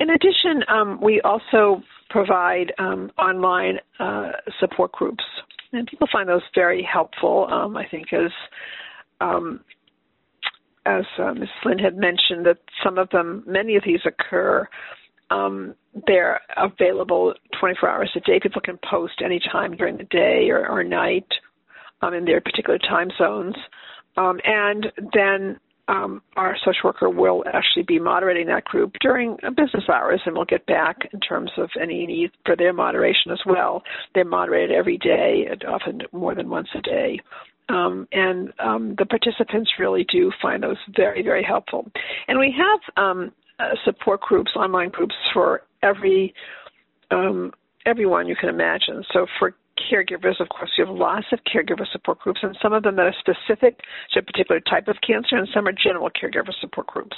In addition, um, we also provide um, online uh, support groups, and people find those very helpful. Um, I think as um, as uh, Ms. Flynn had mentioned, that some of them, many of these occur. Um, they're available 24 hours a day. People can post any time during the day or, or night um, in their particular time zones. Um, and then um, our social worker will actually be moderating that group during business hours, and we'll get back in terms of any need for their moderation as well. They're moderated every day, often more than once a day. Um, and um, the participants really do find those very, very helpful. And we have um, uh, support groups, online groups for every um, everyone you can imagine. So for caregivers, of course, you have lots of caregiver support groups, and some of them that are specific to a particular type of cancer, and some are general caregiver support groups.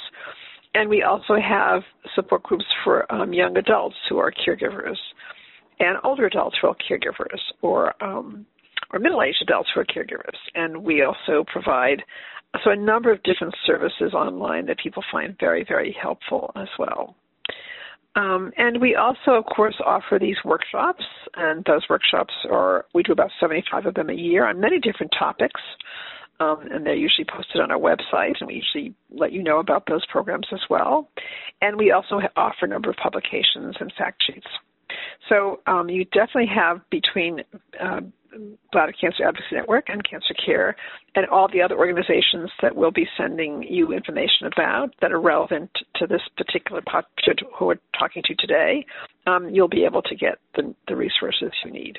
And we also have support groups for um, young adults who are caregivers, and older adults who are caregivers, or um, or middle-aged adults who are caregivers. And we also provide so a number of different services online that people find very, very helpful as well. Um, and we also, of course, offer these workshops, and those workshops are, we do about 75 of them a year on many different topics. Um, and they're usually posted on our website, and we usually let you know about those programs as well. And we also offer a number of publications and fact sheets. So um, you definitely have between uh, Bladder Cancer Advocacy Network and Cancer Care and all the other organizations that will be sending you information about that are relevant to this particular pop who we're talking to today, um, you'll be able to get the, the resources you need.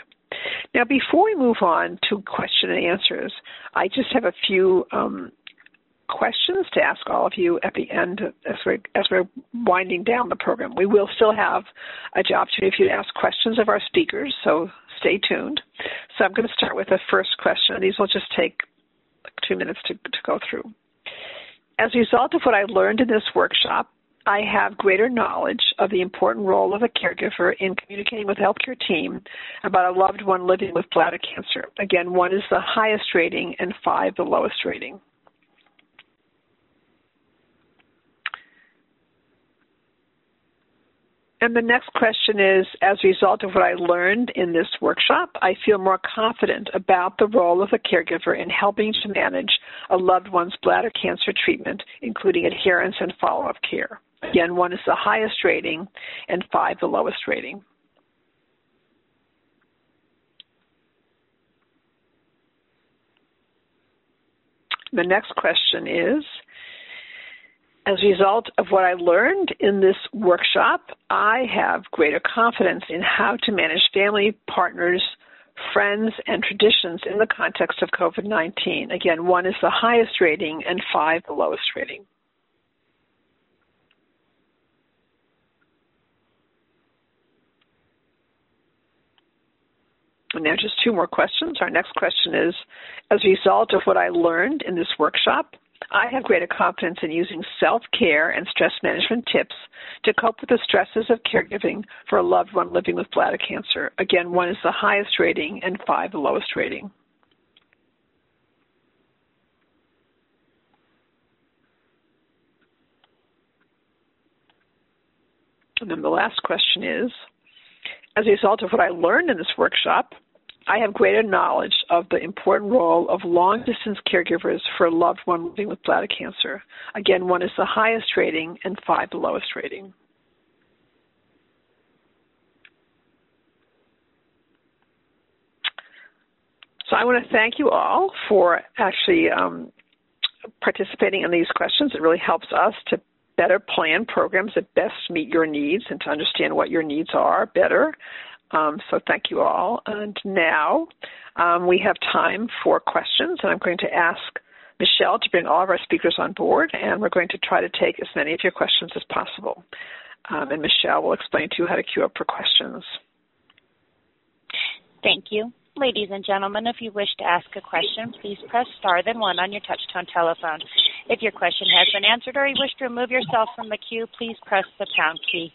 Now, before we move on to question and answers, I just have a few um, questions to ask all of you at the end as we're, as we're winding down the program. We will still have a opportunity for you to ask questions of our speakers, so stay tuned. So I'm going to start with the first question. These will just take two minutes to, to go through. As a result of what I learned in this workshop, I have greater knowledge of the important role of a caregiver in communicating with healthcare team about a loved one living with bladder cancer. Again, one is the highest rating and five the lowest rating. And the next question is As a result of what I learned in this workshop, I feel more confident about the role of a caregiver in helping to manage a loved one's bladder cancer treatment, including adherence and follow up care. Again, one is the highest rating, and five the lowest rating. The next question is as a result of what I learned in this workshop, I have greater confidence in how to manage family, partners, friends, and traditions in the context of COVID 19. Again, one is the highest rating and five the lowest rating. And now, just two more questions. Our next question is As a result of what I learned in this workshop, I have greater confidence in using self care and stress management tips to cope with the stresses of caregiving for a loved one living with bladder cancer. Again, one is the highest rating and five the lowest rating. And then the last question is As a result of what I learned in this workshop, I have greater knowledge of the important role of long distance caregivers for a loved one living with bladder cancer. Again, one is the highest rating and five the lowest rating. So I want to thank you all for actually um, participating in these questions. It really helps us to better plan programs that best meet your needs and to understand what your needs are better. Um, so thank you all. And now um, we have time for questions, and I'm going to ask Michelle to bring all of our speakers on board, and we're going to try to take as many of your questions as possible. Um, and Michelle will explain to you how to queue up for questions. Thank you. Ladies and gentlemen, if you wish to ask a question, please press star then one on your touchtone telephone. If your question has been answered or you wish to remove yourself from the queue, please press the pound key.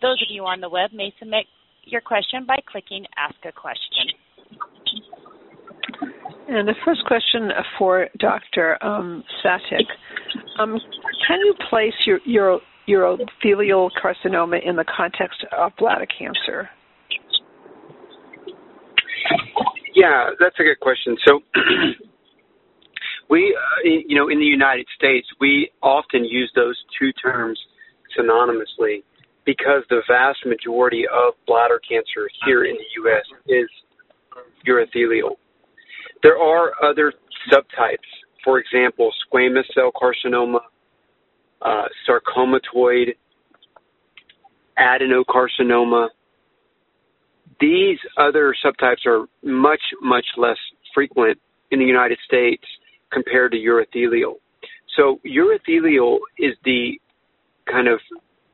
Those of you on the web may submit your question by clicking Ask a Question. And the first question for Dr. Um, Svatek, um, can you place your, your urothelial carcinoma in the context of bladder cancer? Yeah, that's a good question. So we, uh, you know, in the United States, we often use those two terms synonymously because the vast majority of bladder cancer here in the U.S. is urothelial. There are other subtypes, for example, squamous cell carcinoma, uh, sarcomatoid, adenocarcinoma. These other subtypes are much, much less frequent in the United States compared to urothelial. So urothelial is the kind of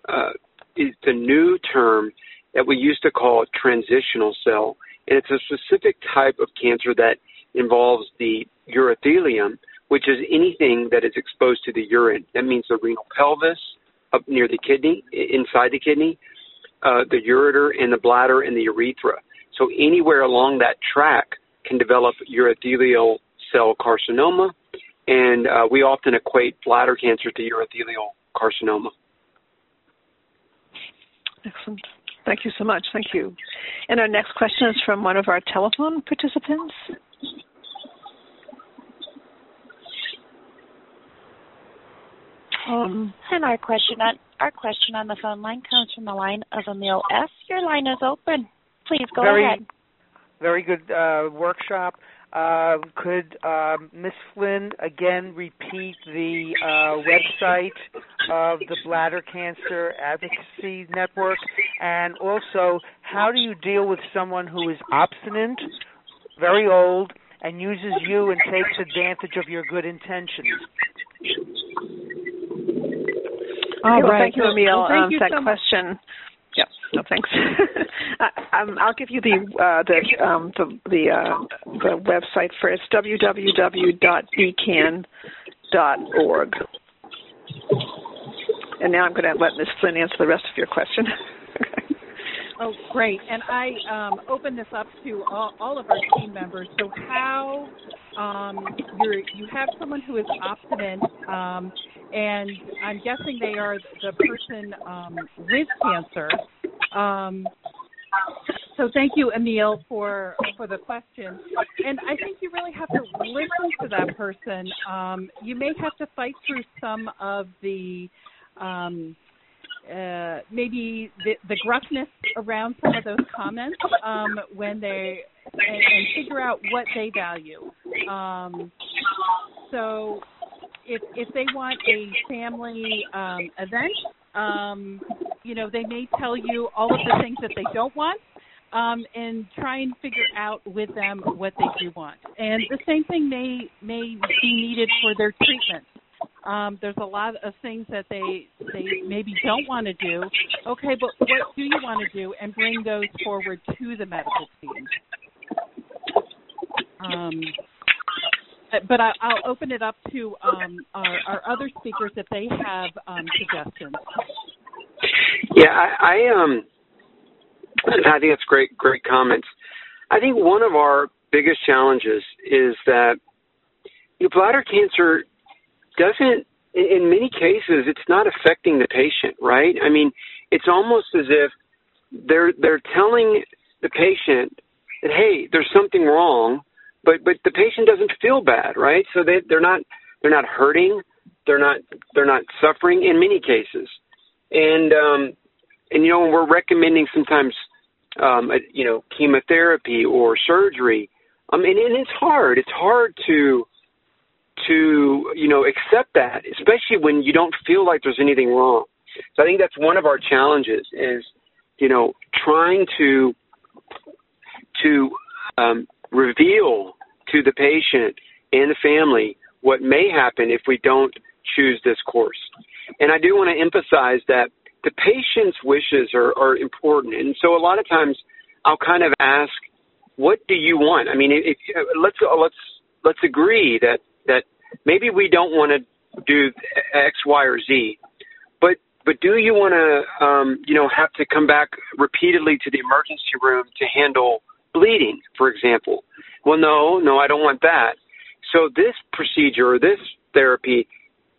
uh, is the new term that we used to call transitional cell, and it's a specific type of cancer that involves the urothelium, which is anything that is exposed to the urine. That means the renal pelvis up near the kidney, inside the kidney, uh, the ureter and the bladder and the urethra. So anywhere along that track can develop urothelial cell carcinoma, and uh, we often equate bladder cancer to urothelial carcinoma. Excellent. Thank you so much. Thank you. And our next question is from one of our telephone participants. Um, and our question on our question on the phone line comes from the line of Emil S. Your line is open. Please go very, ahead. Very good uh, workshop. Uh, could uh, Ms. Flynn again repeat the uh, website of the Bladder Cancer Advocacy Network? And also, how do you deal with someone who is obstinate, very old, and uses you and takes advantage of your good intentions? All well. Thank you, Emil, well, um, you that so question. Thanks. um, I'll give you the uh, the um, the the, uh, the website first. www.bcan.org. And now I'm going to let Ms. Flynn answer the rest of your question. Oh, great. And I um, open this up to all, all, of our team members. So, how um, you you have someone who is obstinate, um, and I'm guessing they are the person um, with cancer. Um, so, thank you, Emil, for for the question. And I think you really have to listen to that person. Um, you may have to fight through some of the um, uh, maybe the, the gruffness around some of those comments um, when they and, and, figure out what they value. Um, so if if they want a family um, event, um, you know, they may tell you all of the things that they don't want. Um, and try and figure out with them what they do want. And the same thing may may be needed for their treatment um, there's a lot of things that they they maybe don't want to do. Okay, but what do you want to do, and bring those forward to the medical team. Um, but I, will open it up to um, our, our, other speakers if they have um, suggestions. Yeah, I, I um, I think that's great, great comments. I think one of our biggest challenges is that you know, bladder cancer doesn't in many cases it's not affecting the patient right? I mean it's almost as if they're they're telling the patient that hey there's something wrong but but the patient doesn't feel bad right? So they they're not they're not hurting they're not they're not suffering in many cases. And um and you know when we're recommending sometimes um you know chemotherapy or surgery um and, and it's hard. It's hard to to you know accept that, especially when you don't feel like there's anything wrong. So I think that's one of our challenges is you know trying to to um, reveal to the patient and the family what may happen if we don't choose this course. And I do want to emphasize that the patient's wishes are, are important. And so a lot of times I'll kind of ask, what do you want? I mean, if, let's let's let's agree that that maybe we don't want to do X, Y, or Z, but but do you want to um, you know have to come back repeatedly to the emergency room to handle bleeding, for example? Well, no, no, I don't want that. So this procedure or this therapy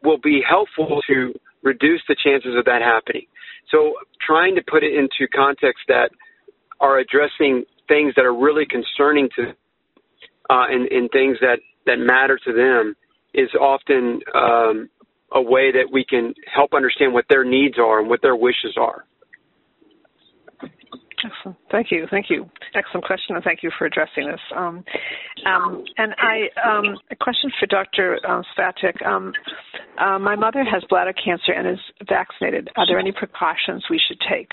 will be helpful to reduce the chances of that happening. So trying to put it into context that are addressing things that are really concerning to uh, and, and things that that matter to them is often um, a way that we can help understand what their needs are and what their wishes are. Excellent. Thank you. Thank you. Excellent question, and thank you for addressing this. Um, um, and I, um, a question for Dr. Um, Svatek. Um, uh, my mother has bladder cancer and is vaccinated. Are there any precautions we should take?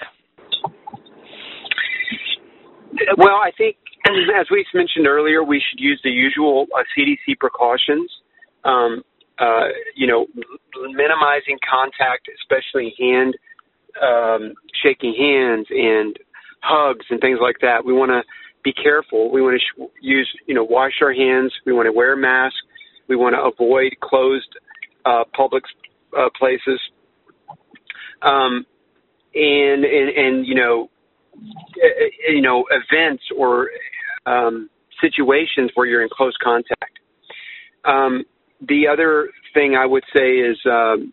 Well, I think, as we mentioned earlier, we should use the usual uh, CDC precautions. Um, uh, you know, minimizing contact, especially hand um, shaking hands and hugs and things like that. We want to be careful. We want to sh- use, you know, wash our hands. We want to wear masks. We want to avoid closed uh, public uh, places. Um, and, and, and, you know, you know, events or um, situations where you're in close contact. Um, the other thing I would say is um,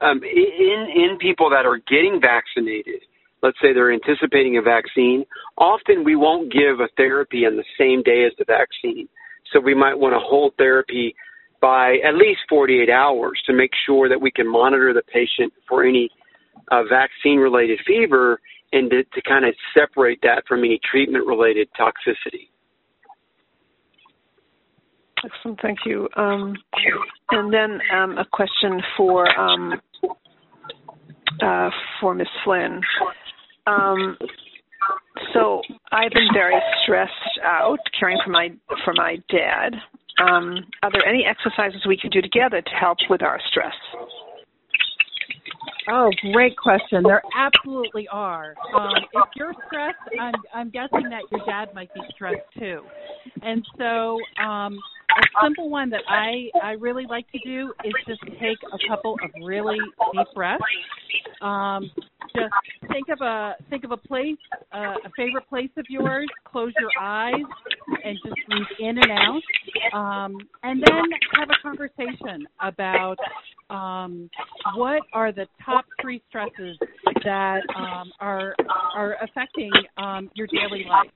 um, in in people that are getting vaccinated, let's say they're anticipating a vaccine, often we won't give a therapy on the same day as the vaccine. So we might want to hold therapy by at least 48 hours to make sure that we can monitor the patient for any uh, vaccine related fever and to, to kind of separate that from any treatment related toxicity. Excellent, thank you. Um, and then um, a question for um, uh, for Ms. Flynn. Um, so I've been very stressed out caring for my for my dad. Um, are there any exercises we can do together to help with our stress? Oh, great question. There absolutely are. Um, if you're stressed, I'm, I'm guessing that your dad might be stressed too. And so, um, a simple one that I I really like to do is just take a couple of really deep breaths. Um, just think of a think of a place, uh, a favorite place of yours. Close your eyes and just breathe in and out, um, and then have a conversation about um, what are the top three stresses that um, are are affecting um, your daily life.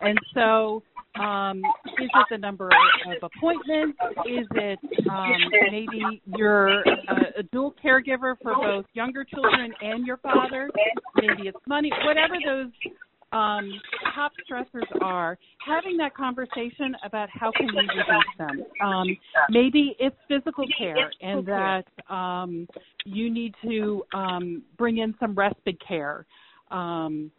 And so, um, is it the number of appointments? Is it um, maybe you're a, a dual caregiver for both younger children and your father? Maybe it's money. Whatever those um, top stressors are, having that conversation about how can we reduce them. Um, maybe it's physical care and that um, you need to um, bring in some respite care. Um,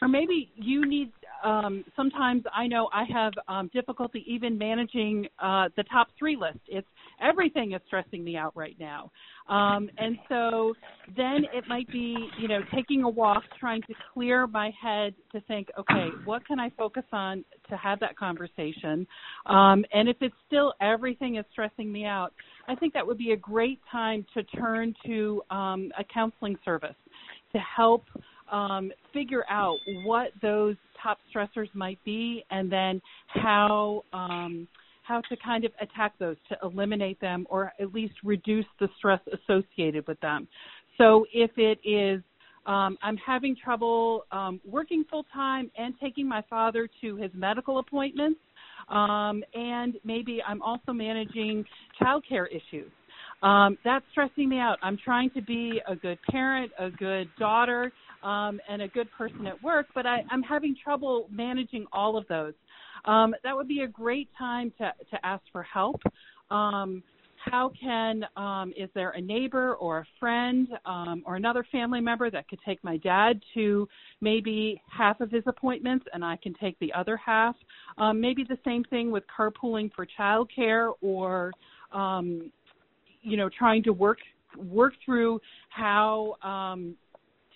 or maybe you need um, sometimes I know I have um, difficulty even managing uh, the top three list. It's everything is stressing me out right now, um, and so then it might be you know taking a walk, trying to clear my head to think, okay, what can I focus on to have that conversation, um, and if it's still everything is stressing me out, I think that would be a great time to turn to um, a counseling service to help um, figure out what those top stressors might be, and then how um, how to kind of attack those to eliminate them or at least reduce the stress associated with them. So if it is um, I'm having trouble um, working full time and taking my father to his medical appointments, um, and maybe I'm also managing childcare issues. Um, that's stressing me out. I'm trying to be a good parent, a good daughter, um, and a good person at work, but I, I'm having trouble managing all of those. Um, that would be a great time to, to ask for help. Um, how can um, is there a neighbor or a friend um, or another family member that could take my dad to maybe half of his appointments and I can take the other half? Um, maybe the same thing with carpooling for childcare or um, you know trying to work work through how um,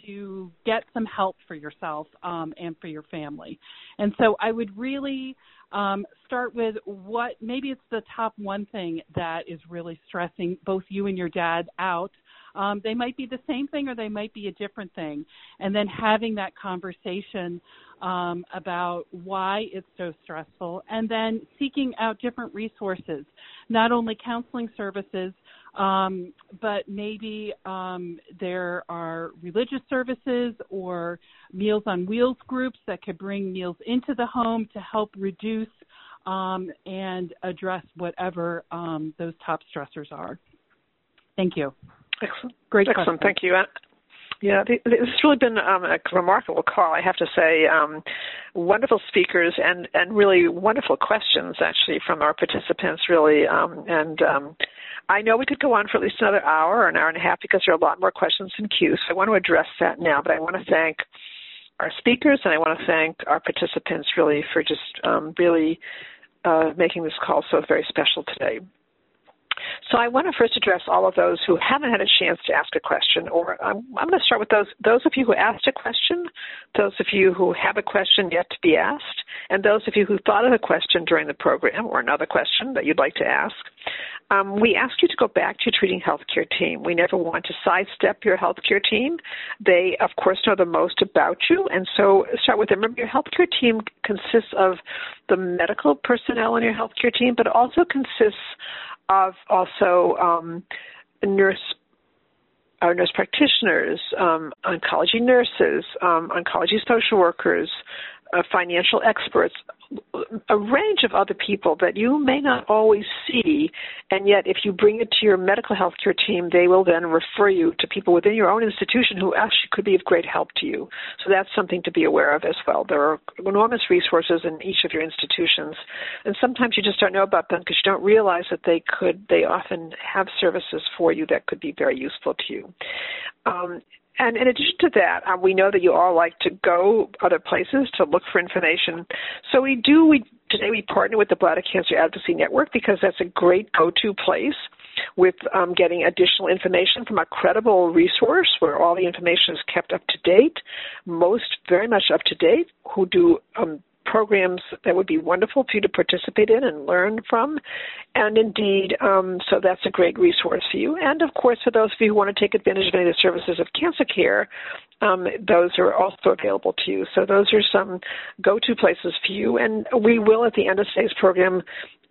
to get some help for yourself um, and for your family. And so I would really um, start with what maybe it's the top one thing that is really stressing both you and your dad out. Um, they might be the same thing or they might be a different thing. And then having that conversation um, about why it's so stressful and then seeking out different resources, not only counseling services, um, but maybe um, there are religious services or Meals on Wheels groups that could bring meals into the home to help reduce um, and address whatever um, those top stressors are. Thank you. Excellent. Great Excellent. question. Thank you. Yeah, has really been um, a remarkable call. I have to say, um, wonderful speakers and and really wonderful questions actually from our participants. Really, um, and um, I know we could go on for at least another hour or an hour and a half because there are a lot more questions in queue. So I want to address that now. But I want to thank our speakers and I want to thank our participants really for just um, really uh, making this call so very special today. So I want to first address all of those who haven't had a chance to ask a question, or I'm, I'm going to start with those those of you who asked a question, those of you who have a question yet to be asked, and those of you who thought of a question during the program or another question that you'd like to ask. Um, we ask you to go back to your treating healthcare team. We never want to sidestep your healthcare team. They, of course, know the most about you, and so start with them. Remember, your healthcare team consists of the medical personnel on your healthcare team, but also consists of also um, nurse our nurse practitioners, um, oncology nurses, um, oncology social workers, uh, financial experts, a range of other people that you may not always see, and yet if you bring it to your medical health care team, they will then refer you to people within your own institution who actually could be of great help to you. So that's something to be aware of as well. There are enormous resources in each of your institutions, and sometimes you just don't know about them because you don't realize that they could. They often have services for you that could be very useful to you. Um, and in addition to that, um, we know that you all like to go other places to look for information. So we do. We today we partner with the Bladder Cancer Advocacy Network because that's a great go-to place with um, getting additional information from a credible resource where all the information is kept up to date, most very much up to date, who do um, programs that would be wonderful for you to participate in and learn from. And indeed, um, so that's a great resource for you. And of course, for those of you who want to take advantage of any of the services of cancer care, um, those are also available to you. So those are some go-to places for you. And we will, at the end of today's program,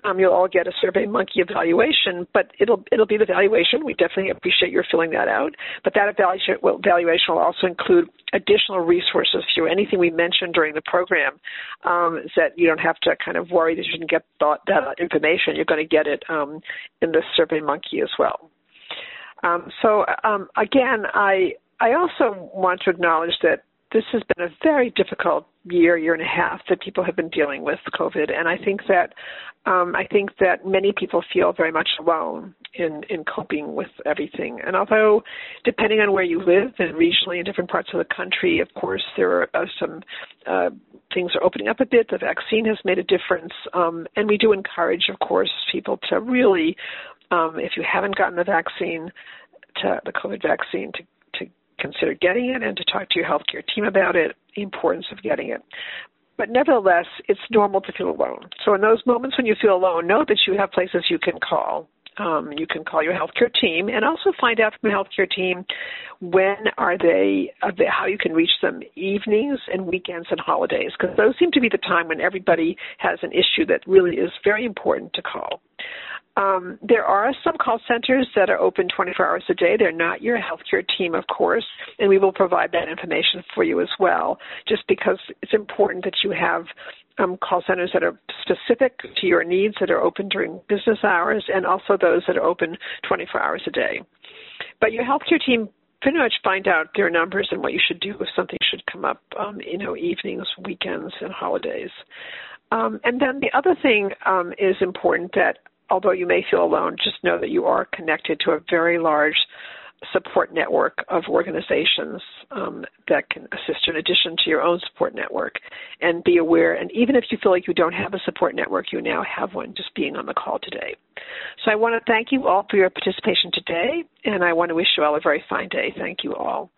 um, you'll all get a Survey Monkey evaluation, but it'll it'll be the evaluation. We definitely appreciate your filling that out. But that evaluation will, also include additional resources for. Anything we mentioned during the program um, that you don't have to kind of worry that you didn't get that, that information. You're going to get it um, in the Survey Monkey as well. Um, so um, again, I I also want to acknowledge that this has been a very difficult year, year and a half that people have been dealing with COVID, and I think that um, I think that many people feel very much alone in in coping with everything. And although, depending on where you live and regionally in different parts of the country, of course there are uh, some uh, things are opening up a bit. The vaccine has made a difference, um, and we do encourage, of course, people to really, um, if you haven't gotten the vaccine, to the COVID vaccine, to consider getting it and to talk to your healthcare team about it, the importance of getting it. But nevertheless, it's normal to feel alone. So in those moments when you feel alone, know that you have places you can call. Um, you can call your healthcare team and also find out from your healthcare team when are they, how you can reach them evenings and weekends and holidays because those seem to be the time when everybody has an issue that really is very important to call. Um, there are some call centers that are open 24 hours a day. They're not your healthcare team, of course, and we will provide that information for you as well, just because it's important that you have um, call centers that are specific to your needs that are open during business hours and also those that are open 24 hours a day. But your healthcare team pretty much find out their numbers and what you should do if something should come up, um, you know, evenings, weekends, and holidays. Um, and then the other thing um, is important that although you may feel alone, just know that you are connected to a very large support network of organizations um, that can assist you in addition to your own support network. And be aware, and even if you feel like you don't have a support network, you now have one just being on the call today. So I want to thank you all for your participation today, and I want to wish you all a very fine day. Thank you all.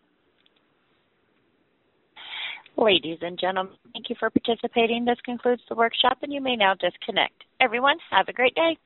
Ladies and gentlemen, thank you for participating. This concludes the workshop, and you may now disconnect. Everyone, have a great day.